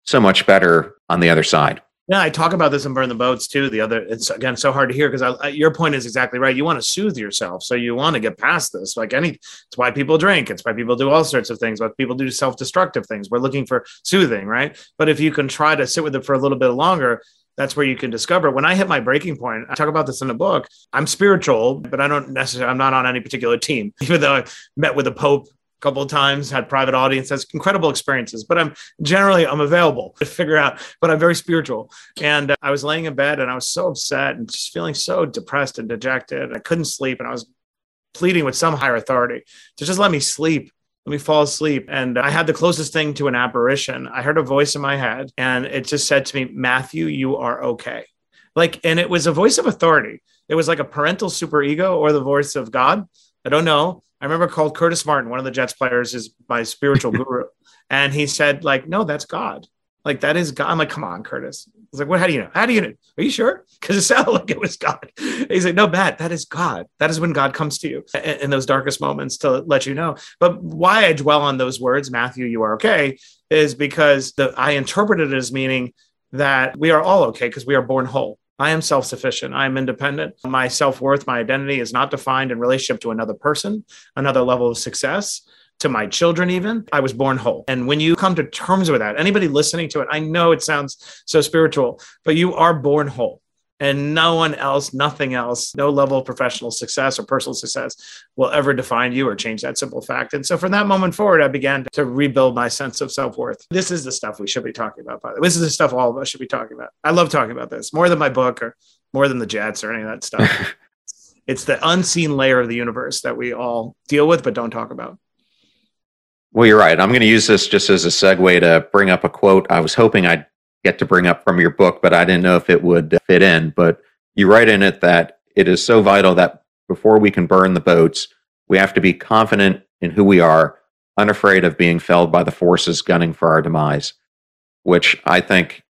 so much better on the other side. Yeah, I talk about this in Burn the Boats too. The other, it's again so hard to hear because your point is exactly right. You want to soothe yourself, so you want to get past this. Like any, it's why people drink. It's why people do all sorts of things. But people do self-destructive things. We're looking for soothing, right? But if you can try to sit with it for a little bit longer, that's where you can discover. When I hit my breaking point, I talk about this in the book. I'm spiritual, but I don't necessarily. I'm not on any particular team. Even though I met with the Pope a couple of times, had private audiences, incredible experiences. But I'm generally I'm available to figure out. But I'm very spiritual, and uh, I was laying in bed and I was so upset and just feeling so depressed and dejected. I couldn't sleep, and I was pleading with some higher authority to just let me sleep. Let me fall asleep. And I had the closest thing to an apparition. I heard a voice in my head, and it just said to me, Matthew, you are okay. Like, and it was a voice of authority. It was like a parental superego or the voice of God. I don't know I remember called Curtis Martin, one of the Jets players, is my spiritual guru, and he said, like, no, that's God. Like that is God. I'm like, come on, Curtis. I was like, what? How do you know? How do you know? Are you sure? Because it sounded like it was God. He's like, no, Matt, that is God. That is when God comes to you in those darkest moments to let you know. But why I dwell on those words, Matthew, you are okay, is because the I interpreted it as meaning that we are all okay because we are born whole. I am self sufficient. I am independent. My self worth, my identity is not defined in relationship to another person, another level of success, to my children, even. I was born whole. And when you come to terms with that, anybody listening to it, I know it sounds so spiritual, but you are born whole and no one else, nothing else, no level of professional success or personal success will ever define you or change that simple fact. And so from that moment forward, I began to rebuild my sense of self worth. This is the stuff we should be talking about, by the way. This is the stuff all of us should be talking about. I love talking about this more than my book or more than the Jets or any of that stuff. it's the unseen layer of the universe that we all deal with, but don't talk about. Well, you're right. I'm going to use this just as a segue to bring up a quote I was hoping I'd get to bring up from your book, but I didn't know if it would uh, fit in. But you write in it that it is so vital that before we can burn the boats, we have to be confident in who we are, unafraid of being felled by the forces gunning for our demise, which I think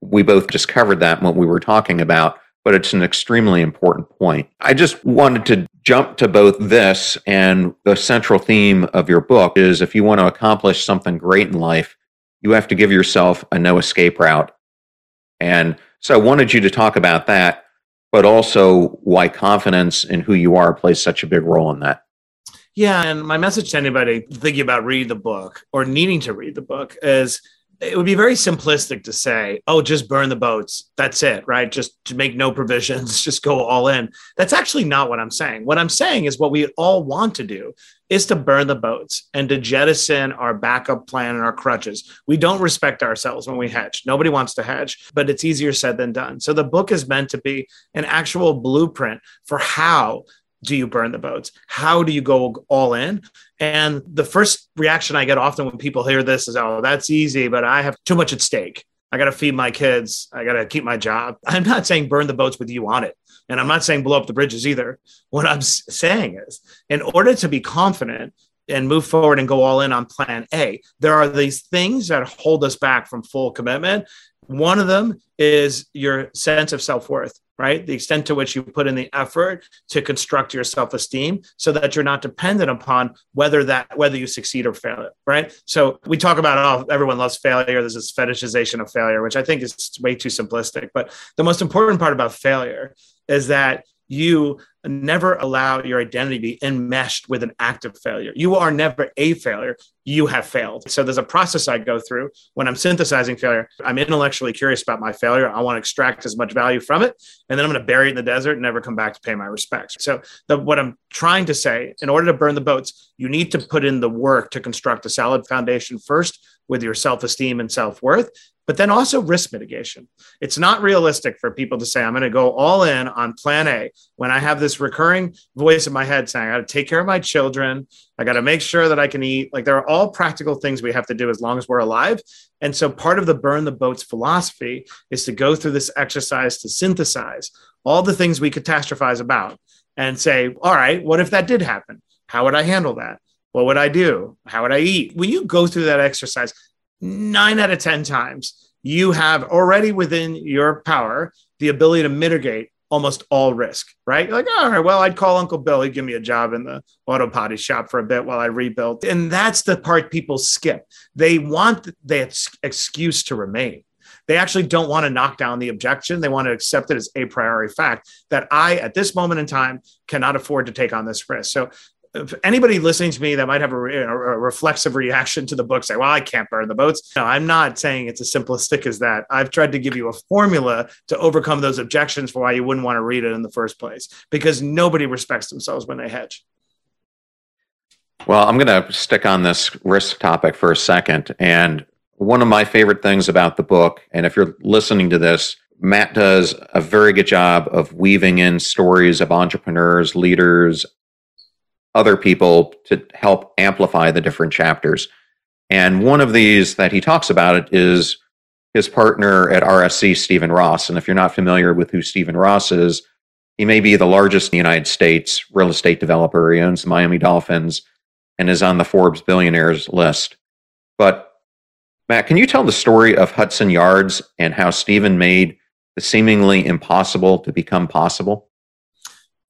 we both just covered that what we were talking about, but it's an extremely important point. I just wanted to jump to both this and the central theme of your book is if you want to accomplish something great in life, you have to give yourself a no escape route. And so I wanted you to talk about that, but also why confidence in who you are plays such a big role in that. Yeah. And my message to anybody thinking about reading the book or needing to read the book is it would be very simplistic to say, oh, just burn the boats. That's it, right? Just to make no provisions, just go all in. That's actually not what I'm saying. What I'm saying is what we all want to do is to burn the boats and to jettison our backup plan and our crutches. We don't respect ourselves when we hedge. Nobody wants to hedge, but it's easier said than done. So the book is meant to be an actual blueprint for how do you burn the boats? How do you go all in? And the first reaction I get often when people hear this is, oh, that's easy, but I have too much at stake. I got to feed my kids. I got to keep my job. I'm not saying burn the boats with you on it. And I'm not saying blow up the bridges either. What I'm saying is, in order to be confident and move forward and go all in on plan A, there are these things that hold us back from full commitment. One of them is your sense of self worth right? The extent to which you put in the effort to construct your self-esteem so that you're not dependent upon whether that whether you succeed or fail, right? So we talk about oh, everyone loves failure. There's this fetishization of failure, which I think is way too simplistic. But the most important part about failure is that you never allow your identity to be enmeshed with an act of failure. You are never a failure. You have failed. So there's a process I go through when I'm synthesizing failure. I'm intellectually curious about my failure. I want to extract as much value from it. And then I'm going to bury it in the desert and never come back to pay my respects. So the, what I'm trying to say, in order to burn the boats, you need to put in the work to construct a solid foundation first with your self-esteem and self-worth but then also risk mitigation. It's not realistic for people to say, I'm going to go all in on plan A when I have this recurring voice in my head saying, I got to take care of my children. I got to make sure that I can eat. Like there are all practical things we have to do as long as we're alive. And so part of the burn the boats philosophy is to go through this exercise to synthesize all the things we catastrophize about and say, all right, what if that did happen? How would I handle that? What would I do? How would I eat? When you go through that exercise, nine out of 10 times, you have already within your power the ability to mitigate almost all risk, right? You're like, all right, well, I'd call Uncle Bill. He'd give me a job in the auto potty shop for a bit while I rebuilt. And that's the part people skip. They want the excuse to remain. They actually don't want to knock down the objection. They want to accept it as a priori fact that I, at this moment in time, cannot afford to take on this risk. So if anybody listening to me that might have a, a, reflexive reaction to the book say, well, I can't burn the boats. No, I'm not saying it's as simplistic as that. I've tried to give you a formula to overcome those objections for why you wouldn't want to read it in the first place, because nobody respects themselves when they hedge. Well, I'm going to stick on this risk topic for a second. And one of my favorite things about the book, and if you're listening to this, Matt does a very good job of weaving in stories of entrepreneurs, leaders, other people to help amplify the different chapters. And one of these that he talks about it is his partner at RSE, Stephen Ross. And if you're not familiar with who Stephen Ross is, he may be the largest in the United States real estate developer. He owns the Miami Dolphins and is on the Forbes billionaires list. But Matt, can you tell the story of Hudson Yards and how Stephen made the seemingly impossible to become possible?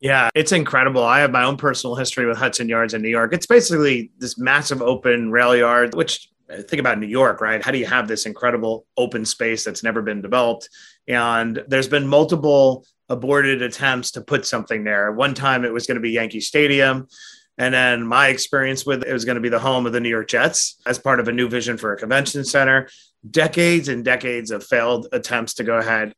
Yeah, it's incredible. I have my own personal history with Hudson Yards in New York. It's basically this massive open rail yard, which uh, think about New York, right? How do you have this incredible open space that's never been developed? And there's been multiple aborted attempts to put something there. One time it was going to be Yankee Stadium. And then my experience with it was going to be the home of the New York Jets as part of a new vision for a convention center. Decades and decades of failed attempts to go ahead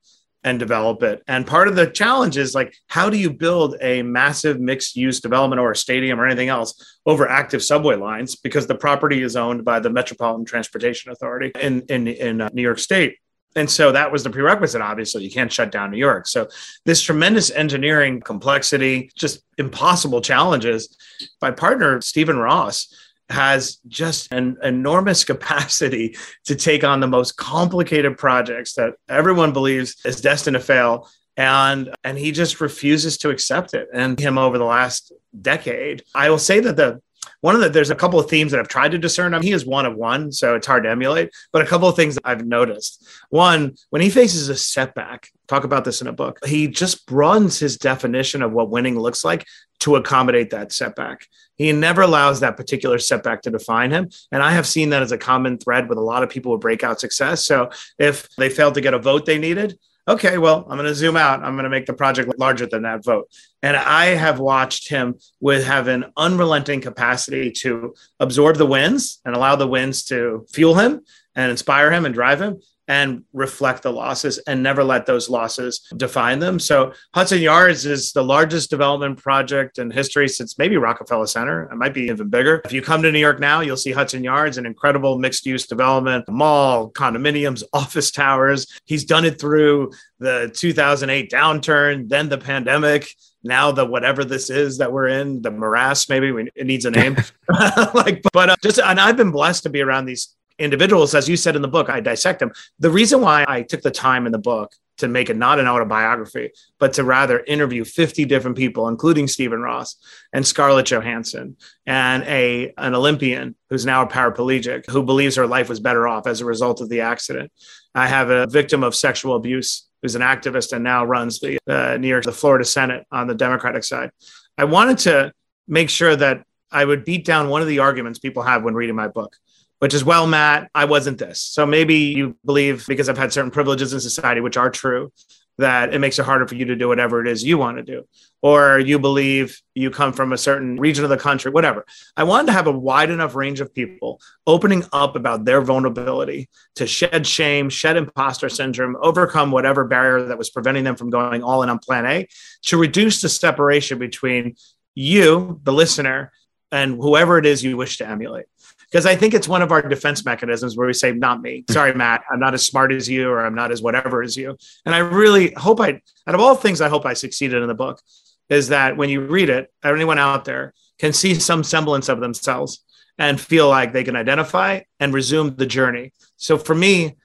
and develop it. And part of the challenge is like, how do you build a massive mixed use development or a stadium or anything else over active subway lines? Because the property is owned by the Metropolitan Transportation Authority in, in, in uh, New York State. And so that was the prerequisite. Obviously, you can't shut down New York. So, this tremendous engineering complexity, just impossible challenges. My partner, Stephen Ross, has just an enormous capacity to take on the most complicated projects that everyone believes is destined to fail and and he just refuses to accept it and him over the last decade i will say that the one of the there's a couple of themes that I've tried to discern. I mean, he is one of one, so it's hard to emulate. But a couple of things I've noticed. One, when he faces a setback, talk about this in a book. He just broadens his definition of what winning looks like to accommodate that setback. He never allows that particular setback to define him. And I have seen that as a common thread with a lot of people with breakout success. So if they failed to get a vote they needed, okay, well, I'm going to zoom out. I'm going to make the project larger than that vote. And I have watched him with have an unrelenting capacity to absorb the wins and allow the wins to fuel him and inspire him and drive him and reflect the losses and never let those losses define them. So Hudson Yards is the largest development project in history since maybe Rockefeller Center. It might be even bigger. If you come to New York now, you'll see Hudson Yards, an incredible mixed use development, mall, condominiums, office towers. He's done it through the 2008 downturn, then the pandemic, now the whatever this is that we're in, the morass, maybe we, it needs a name. like, but uh, just, and I've been blessed to be around these individuals, as you said in the book, I dissect them. The reason why I took the time in the book to make it not an autobiography, but to rather interview 50 different people, including Stephen Ross and Scarlett Johansson and a an Olympian who's now a paraplegic who believes her life was better off as a result of the accident. I have a victim of sexual abuse who's an activist and now runs the uh, New York, the Florida Senate on the Democratic side. I wanted to make sure that I would beat down one of the arguments people have when reading my book, which is, well, Matt, I wasn't this. So maybe you believe because I've had certain privileges in society, which are true, that it makes it harder for you to do whatever it is you want to do. Or you believe you come from a certain region of the country, whatever. I wanted to have a wide enough range of people opening up about their vulnerability to shed shame, shed imposter syndrome, overcome whatever barrier that was preventing them from going all in on plan A to reduce the separation between you, the listener, and whoever it is you wish to emulate because I think it's one of our defense mechanisms where we say, not me. Hmm. Sorry, Matt, I'm not as smart as you, or I'm not as whatever as you. And I really hope I, out of all things, I hope I succeeded in the book is that when you read it, anyone out there can see some semblance of themselves and feel like they can identify and resume the journey. So for me,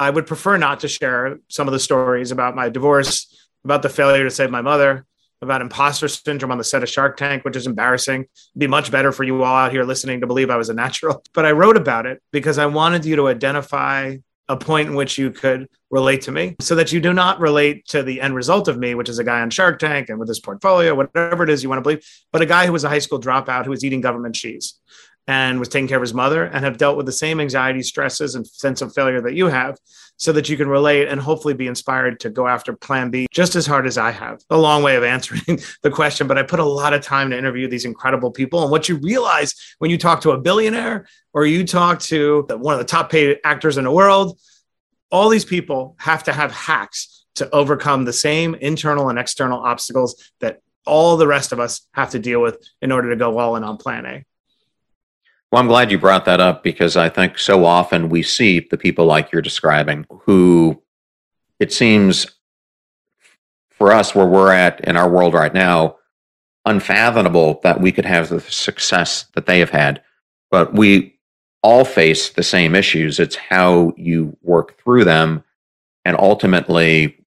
I would prefer not to share some of the stories about my divorce, about the failure to save my mother, about imposter syndrome on the set of Shark Tank, which is embarrassing. It'd be much better for you all out here listening to believe I was a natural. But I wrote about it because I wanted you to identify a point in which you could relate to me so that you do not relate to the end result of me, which is a guy on Shark Tank and with his portfolio, whatever it is you want to believe, but a guy who was a high school dropout who was eating government cheese and was taking care of his mother and have dealt with the same anxiety, stresses, and sense of failure that you have so that you can relate and hopefully be inspired to go after plan B just as hard as I have. A long way of answering the question, but I put a lot of time to interview these incredible people. And what you realize when you talk to a billionaire or you talk to one of the top paid actors in the world, all these people have to have hacks to overcome the same internal and external obstacles that all the rest of us have to deal with in order to go all in on plan A. Well, I'm glad you brought that up because I think so often we see the people like you're describing who it seems for us where we're at in our world right now unfathomable that we could have the success that they have had. But we all face the same issues. It's how you work through them and ultimately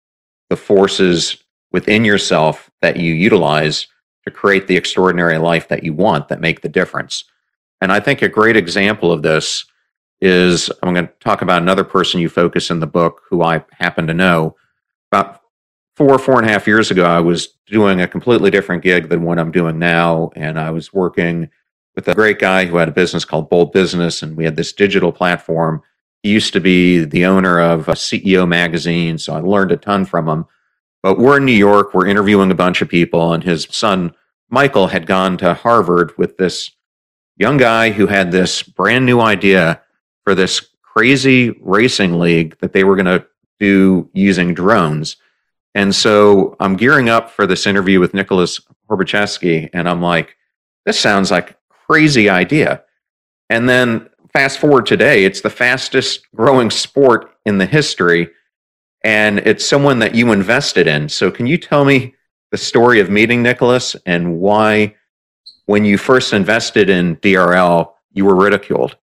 the forces within yourself that you utilize to create the extraordinary life that you want that make the difference. And I think a great example of this is I'm going to talk about another person you focus in the book who I happen to know. About four, four and a half years ago, I was doing a completely different gig than what I'm doing now. And I was working with a great guy who had a business called Bold Business, and we had this digital platform. He used to be the owner of a CEO magazine, so I learned a ton from him. But we're in New York, we're interviewing a bunch of people, and his son, Michael, had gone to Harvard with this young guy who had this brand new idea for this crazy racing league that they were going to do using drones. And so I'm gearing up for this interview with Nicholas Horbaczewski, and I'm like, this sounds like a crazy idea. And then fast forward today, it's the fastest growing sport in the history, and it's someone that you invested in. So can you tell me the story of meeting Nicholas and why when you first invested in DRL, you were ridiculed.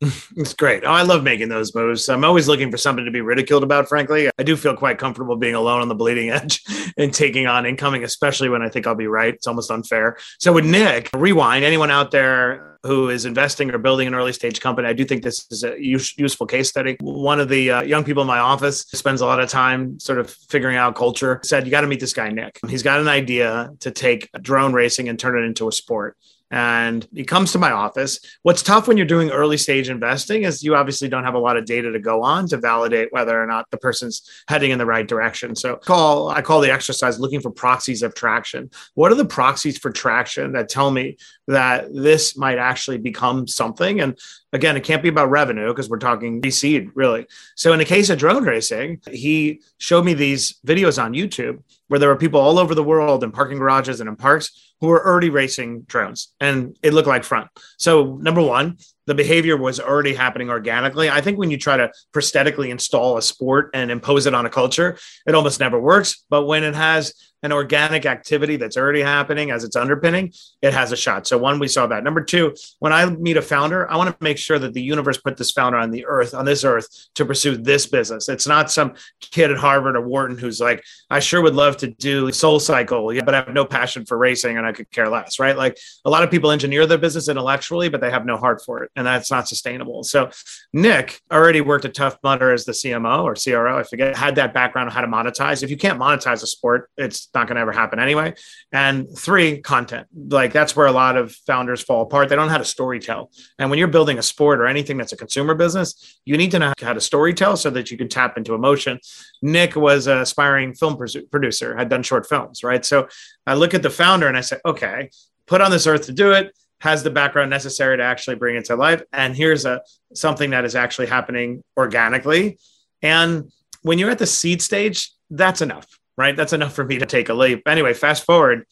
it's great. Oh, I love making those moves. I'm always looking for something to be ridiculed about, frankly. I do feel quite comfortable being alone on the bleeding edge and taking on incoming, especially when I think I'll be right. It's almost unfair. So, with Nick, rewind, anyone out there who is investing or building an early stage company, I do think this is a use, useful case study. One of the uh, young people in my office spends a lot of time sort of figuring out culture, said, You got to meet this guy, Nick. He's got an idea to take drone racing and turn it into a sport and he comes to my office. What's tough when you're doing early stage investing is you obviously don't have a lot of data to go on to validate whether or not the person's heading in the right direction. So call I call the exercise looking for proxies of traction. What are the proxies for traction that tell me that this might actually become something? And again, it can't be about revenue because we're talking seed really. So in the case of drone racing, he showed me these videos on YouTube where there were people all over the world in parking garages and in parks who were already racing drones and it looked like front. So, number one, the behavior was already happening organically. I think when you try to prosthetically install a sport and impose it on a culture, it almost never works. But when it has an organic activity that's already happening as its underpinning, it has a shot. So one, we saw that. Number two, when I meet a founder, I want to make sure that the universe put this founder on the earth, on this earth, to pursue this business. It's not some kid at Harvard or Wharton who's like, I sure would love to do Soul Cycle, but I have no passion for racing and I could care less, right? Like a lot of people engineer their business intellectually, but they have no heart for it, and that's not sustainable. So Nick already worked at Tough Mudder as the CMO or CRO, I forget, had that background on how to monetize. If you can't monetize a sport, it's not going to ever happen anyway. And three, content. Like that's where a lot of founders fall apart. They don't know how to story tell. And when you're building a sport or anything that's a consumer business, you need to know how to story tell so that you can tap into emotion. Nick was an aspiring film producer, had done short films, right? So I look at the founder and I say, okay, put on this earth to do it has the background necessary to actually bring it to life and here's a something that is actually happening organically and when you're at the seed stage that's enough right? That's enough for me to take a leap. Anyway, fast forward,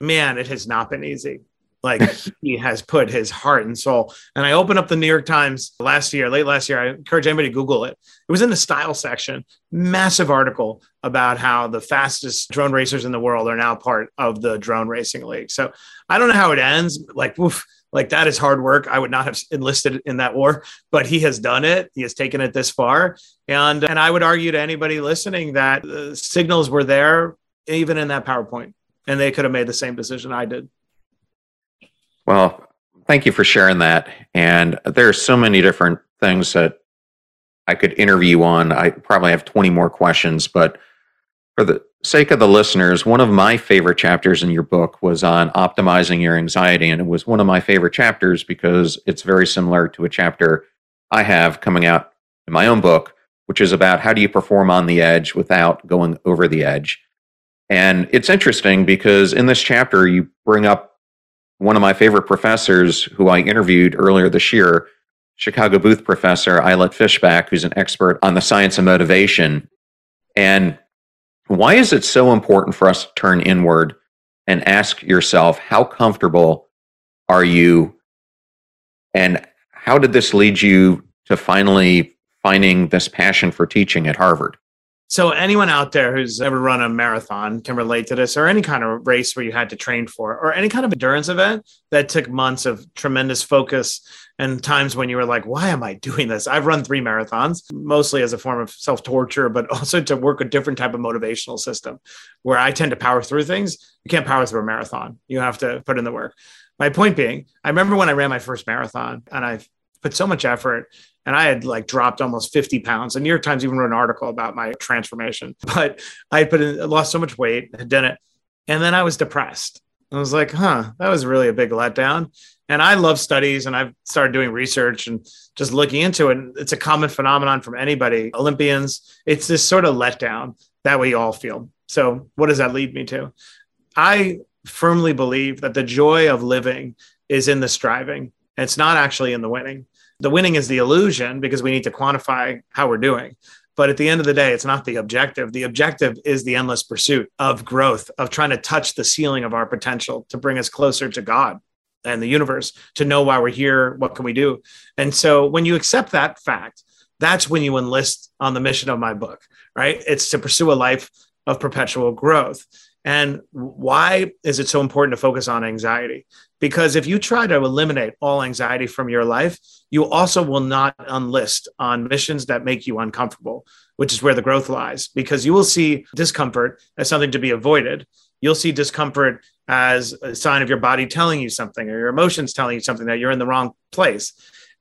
man, it has not been easy. Like he has put his heart and soul. And I opened up the New York Times last year, late last year. I encourage anybody to Google it. It was in the style section, massive article about how the fastest drone racers in the world are now part of the drone racing league. So I don't know how it ends. Like, oof, like that is hard work. I would not have enlisted in that war, but he has done it. He has taken it this far. And and I would argue to anybody listening that the signals were there even in that PowerPoint and they could have made the same decision I did. Well, thank you for sharing that. And there are so many different things that I could interview on. I probably have 20 more questions, but for the sake of the listeners, one of my favorite chapters in your book was on optimizing your anxiety. And it was one of my favorite chapters because it's very similar to a chapter I have coming out in my own book, which is about how do you perform on the edge without going over the edge. And it's interesting because in this chapter, you bring up one of my favorite professors who I interviewed earlier this year, Chicago Booth professor Ayelet Fishbach, who's an expert on the science of motivation. And why is it so important for us to turn inward and ask yourself, how comfortable are you? And how did this lead you to finally finding this passion for teaching at Harvard? So, anyone out there who's ever run a marathon can relate to this, or any kind of race where you had to train for, or any kind of endurance event that took months of tremendous focus and times when you were like, why am I doing this? I've run three marathons, mostly as a form of self torture, but also to work a different type of motivational system where I tend to power through things. You can't power through a marathon, you have to put in the work. My point being, I remember when I ran my first marathon and I put so much effort and I had like dropped almost 50 pounds. The New York Times even wrote an article about my transformation, but I had put in, lost so much weight, had done it. And then I was depressed. I was like, huh, that was really a big letdown. And I love studies and I've started doing research and just looking into it. It's a common phenomenon from anybody, Olympians. It's this sort of letdown that we all feel. So, what does that lead me to? I firmly believe that the joy of living is in the striving. It's not actually in the winning. The winning is the illusion because we need to quantify how we're doing. But at the end of the day, it's not the objective. The objective is the endless pursuit of growth, of trying to touch the ceiling of our potential to bring us closer to God and the universe, to know why we're here, what can we do. And so when you accept that fact, that's when you enlist on the mission of my book, right? It's to pursue a life of perpetual growth. And why is it so important to focus on anxiety? Because if you try to eliminate all anxiety from your life, you also will not enlist on missions that make you uncomfortable, which is where the growth lies. Because you will see discomfort as something to be avoided. You'll see discomfort as a sign of your body telling you something or your emotions telling you something that you're in the wrong place.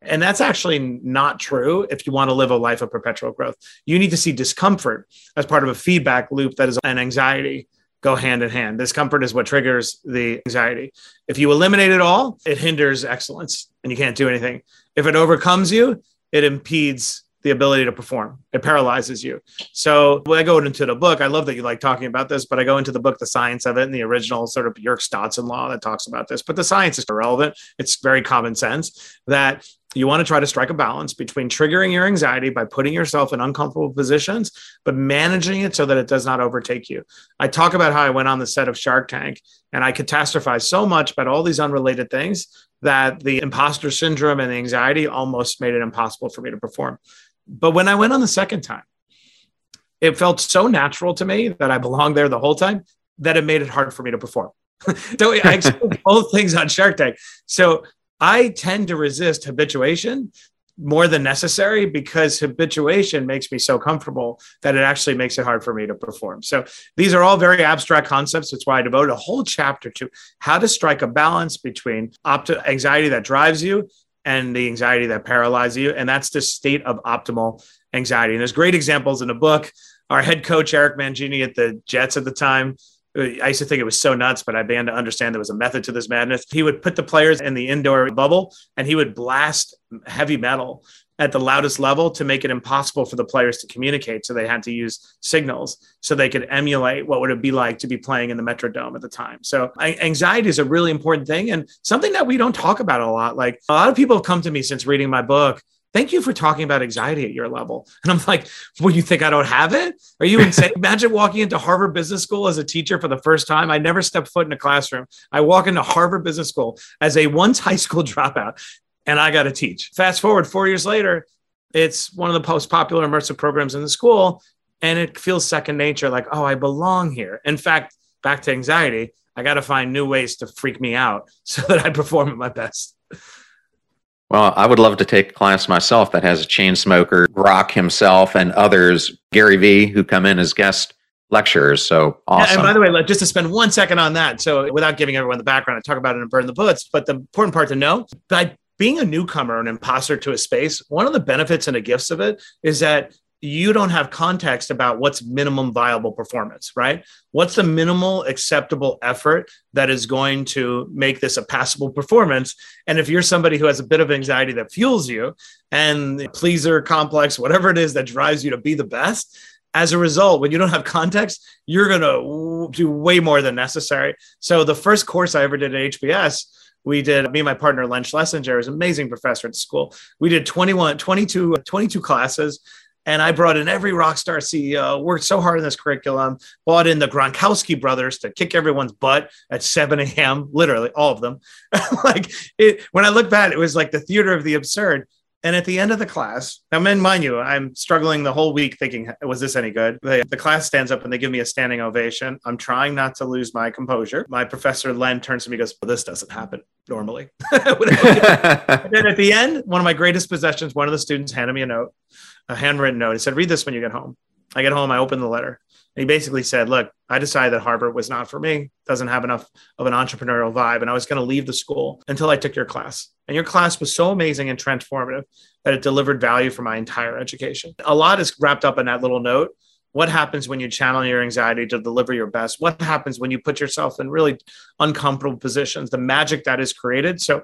And that's actually not true if you want to live a life of perpetual growth. You need to see discomfort as part of a feedback loop that is an anxiety go hand in hand. Discomfort is what triggers the anxiety. If you eliminate it all, it hinders excellence and you can't do anything. If it overcomes you, it impedes the ability to perform. It paralyzes you. So when I go into the book, I love that you like talking about this, but I go into the book, The Science of It, and the original sort of Yerkes-Dodson law that talks about this. But the science is irrelevant. It's very common sense that you want to try to strike a balance between triggering your anxiety by putting yourself in uncomfortable positions, but managing it so that it does not overtake you. I talk about how I went on the set of Shark Tank and I catastrophized so much about all these unrelated things that the imposter syndrome and the anxiety almost made it impossible for me to perform. But when I went on the second time, it felt so natural to me that I belonged there the whole time that it made it hard for me to perform. so I explained both things on Shark Tank. So I tend to resist habituation more than necessary because habituation makes me so comfortable that it actually makes it hard for me to perform. So these are all very abstract concepts. That's why I devoted a whole chapter to how to strike a balance between opt- anxiety that drives you and the anxiety that paralyzes you. And that's the state of optimal anxiety. And there's great examples in the book. Our head coach, Eric Mangini at the Jets at the time, I used to think it was so nuts, but I began to understand there was a method to this madness. He would put the players in the indoor bubble and he would blast heavy metal at the loudest level to make it impossible for the players to communicate. So they had to use signals so they could emulate what would it be like to be playing in the Metrodome at the time. So anxiety is a really important thing and something that we don't talk about a lot. Like a lot of people have come to me since reading my book thank you for talking about anxiety at your level. And I'm like, well, you think I don't have it? Are you insane? Imagine walking into Harvard Business School as a teacher for the first time. I never stepped foot in a classroom. I walk into Harvard Business School as a once high school dropout and I got to teach. Fast forward four years later, it's one of the most popular immersive programs in the school. And it feels second nature like, oh, I belong here. In fact, back to anxiety, I got to find new ways to freak me out so that I perform at my best. Well, I would love to take a class myself that has a chain smoker, Gronk himself, and others, Gary Vee, who come in as guest lecturers. So awesome. And by the way, just to spend one second on that. So without giving everyone the background, I talk about it and burn the bullets. But the important part to know by being a newcomer, an imposter to a space, one of the benefits and the gifts of it is that you don't have context about what's minimum viable performance, right? What's the minimal acceptable effort that is going to make this a passable performance? And if you're somebody who has a bit of anxiety that fuels you and pleaser complex, whatever it is that drives you to be the best, as a result, when you don't have context, you're going to do way more than necessary. So the first course I ever did at HBS, we did me and my partner len schlesinger is an amazing professor at school we did 21 22 22 classes and I brought in every rock star CEO, worked so hard in this curriculum, bought in the Gronkowski brothers to kick everyone's butt at 7 a.m., literally all of them. like it, when I look back, it was like the theater of the absurd. And at the end of the class, now, man, mind you, I'm struggling the whole week thinking, was this any good? The, the, class stands up and they give me a standing ovation. I'm trying not to lose my composure. My professor, Len, turns to me and goes, well, This doesn't happen normally. and then at the end, one of my greatest possessions, one of the students handed me a note a handwritten note. He said, read this when you get home. I get home, I open the letter. And he basically said, look, I decided that Harvard was not for me, doesn't have enough of an entrepreneurial vibe. And I was going to leave the school until I took your class. And your class was so amazing and transformative that it delivered value for my entire education. A lot is wrapped up in that little note. What happens when you channel your anxiety to deliver your best? What happens when you put yourself in really uncomfortable positions? The magic that is created. So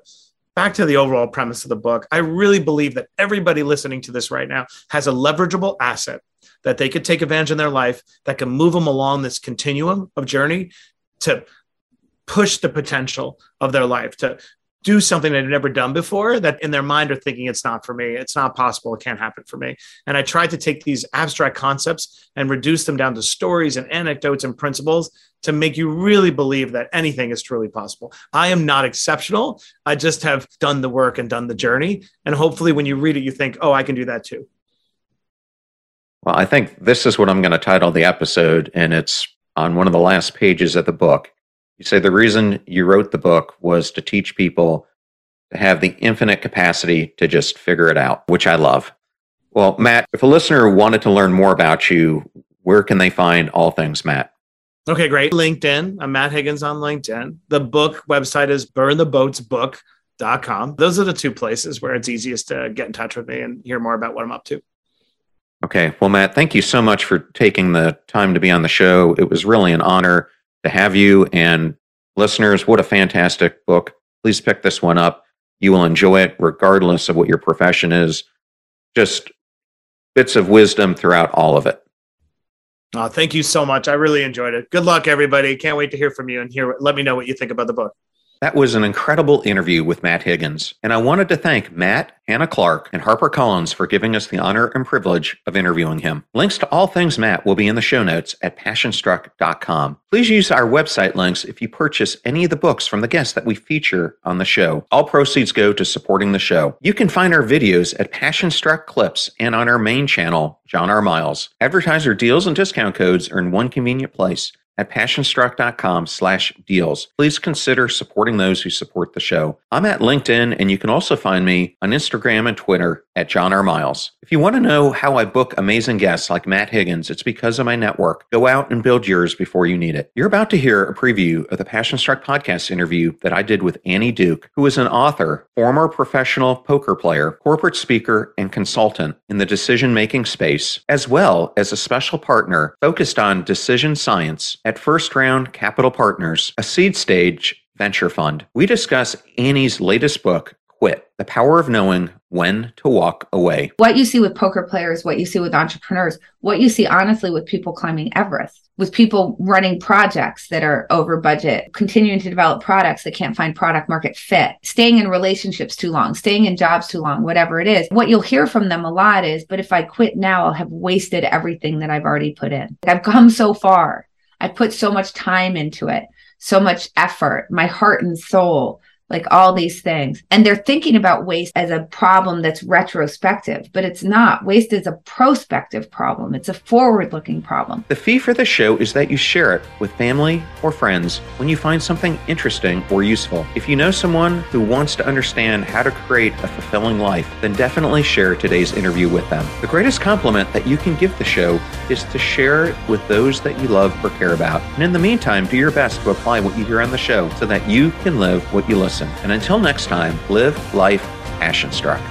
back to the overall premise of the book, I really believe that everybody listening to this right now has a leverageable asset that they could take advantage in their life that can move them along this continuum of journey to push the potential of their life, to do something they've never done before that in their mind are thinking it's not for me. It's not possible. It can't happen for me. And i tried to take these abstract concepts and reduce them down to stories and anecdotes and principles to make you really believe that anything is truly possible. I am not exceptional. I just have done the work and done the journey. And hopefully when you read it you think oh i can do that too. Well i think this is what i'm going to title the episode and it's on one of the last pages of the book. You say the reason you wrote the book was to teach people to have the infinite capacity to just figure it out, which I love. Well, Matt, if a listener wanted to learn more about you, where can they find all things Matt? Okay, great. LinkedIn. I'm Matt Higgins on LinkedIn. The book website is burntheboatsbook.com. Those are the two places where it's easiest to get in touch with me and hear more about what I'm up to. Okay. Well, Matt, thank you so much for taking the time to be on the show. It was really an honor to have you. And listeners, what a fantastic book. Please pick this one up. You will enjoy it regardless of what your profession is. Just bits of wisdom throughout all of it. Oh, thank you so much. I really enjoyed it. Good luck, everybody. Can't wait to hear from you and hear. Let me know what you think about the book. That was an incredible interview with Matt Higgins, and I wanted to thank Matt, Hannah Clark, and Harper Collins for giving us the honor and privilege of interviewing him. Links to all things Matt will be in the show notes at passionstruck.com. Please use our website links if you purchase any of the books from the guests that we feature on the show. All proceeds go to supporting the show. You can find our videos at Passionstruck Clips and on our main channel, John R. Miles. Advertiser deals and discount codes are in one convenient place at passionstruck.com slash deals. Please consider supporting those who support the show. I'm at LinkedIn, and you can also find me on Instagram and Twitter at John R. Miles. If you want to know how I book amazing guests like Matt Higgins, it's because of my network. Go out and build yours before you need it. You're about to hear a preview of the Passion Struck podcast interview that I did with Annie Duke, who is an author, former professional poker player, corporate speaker, and consultant in the decision making space, as well as a special partner focused on decision science at First Round Capital Partners, a seed stage venture fund. We discuss Annie's latest book, Quit The Power of Knowing When to Walk Away. What you see with poker players, what you see with entrepreneurs, what you see honestly with people climbing Everest, with people running projects that are over budget, continuing to develop products that can't find product market fit, staying in relationships too long, staying in jobs too long, whatever it is. What you'll hear from them a lot is, but if I quit now, I'll have wasted everything that I've already put in. I've come so far. I put so much time into it, so much effort, my heart and soul like all these things. And they're thinking about waste as a problem that's retrospective, but it's not. Waste is a prospective problem, it's a forward looking problem. The fee for the show is that you share it with family or friends when you find something interesting or useful. If you know someone who wants to understand how to create a fulfilling life, then definitely share today's interview with them. The greatest compliment that you can give the show is to share it with those that you love or care about. And in the meantime, do your best to apply what you hear on the show so that you can live what you listen. And until next time, live life passion struck.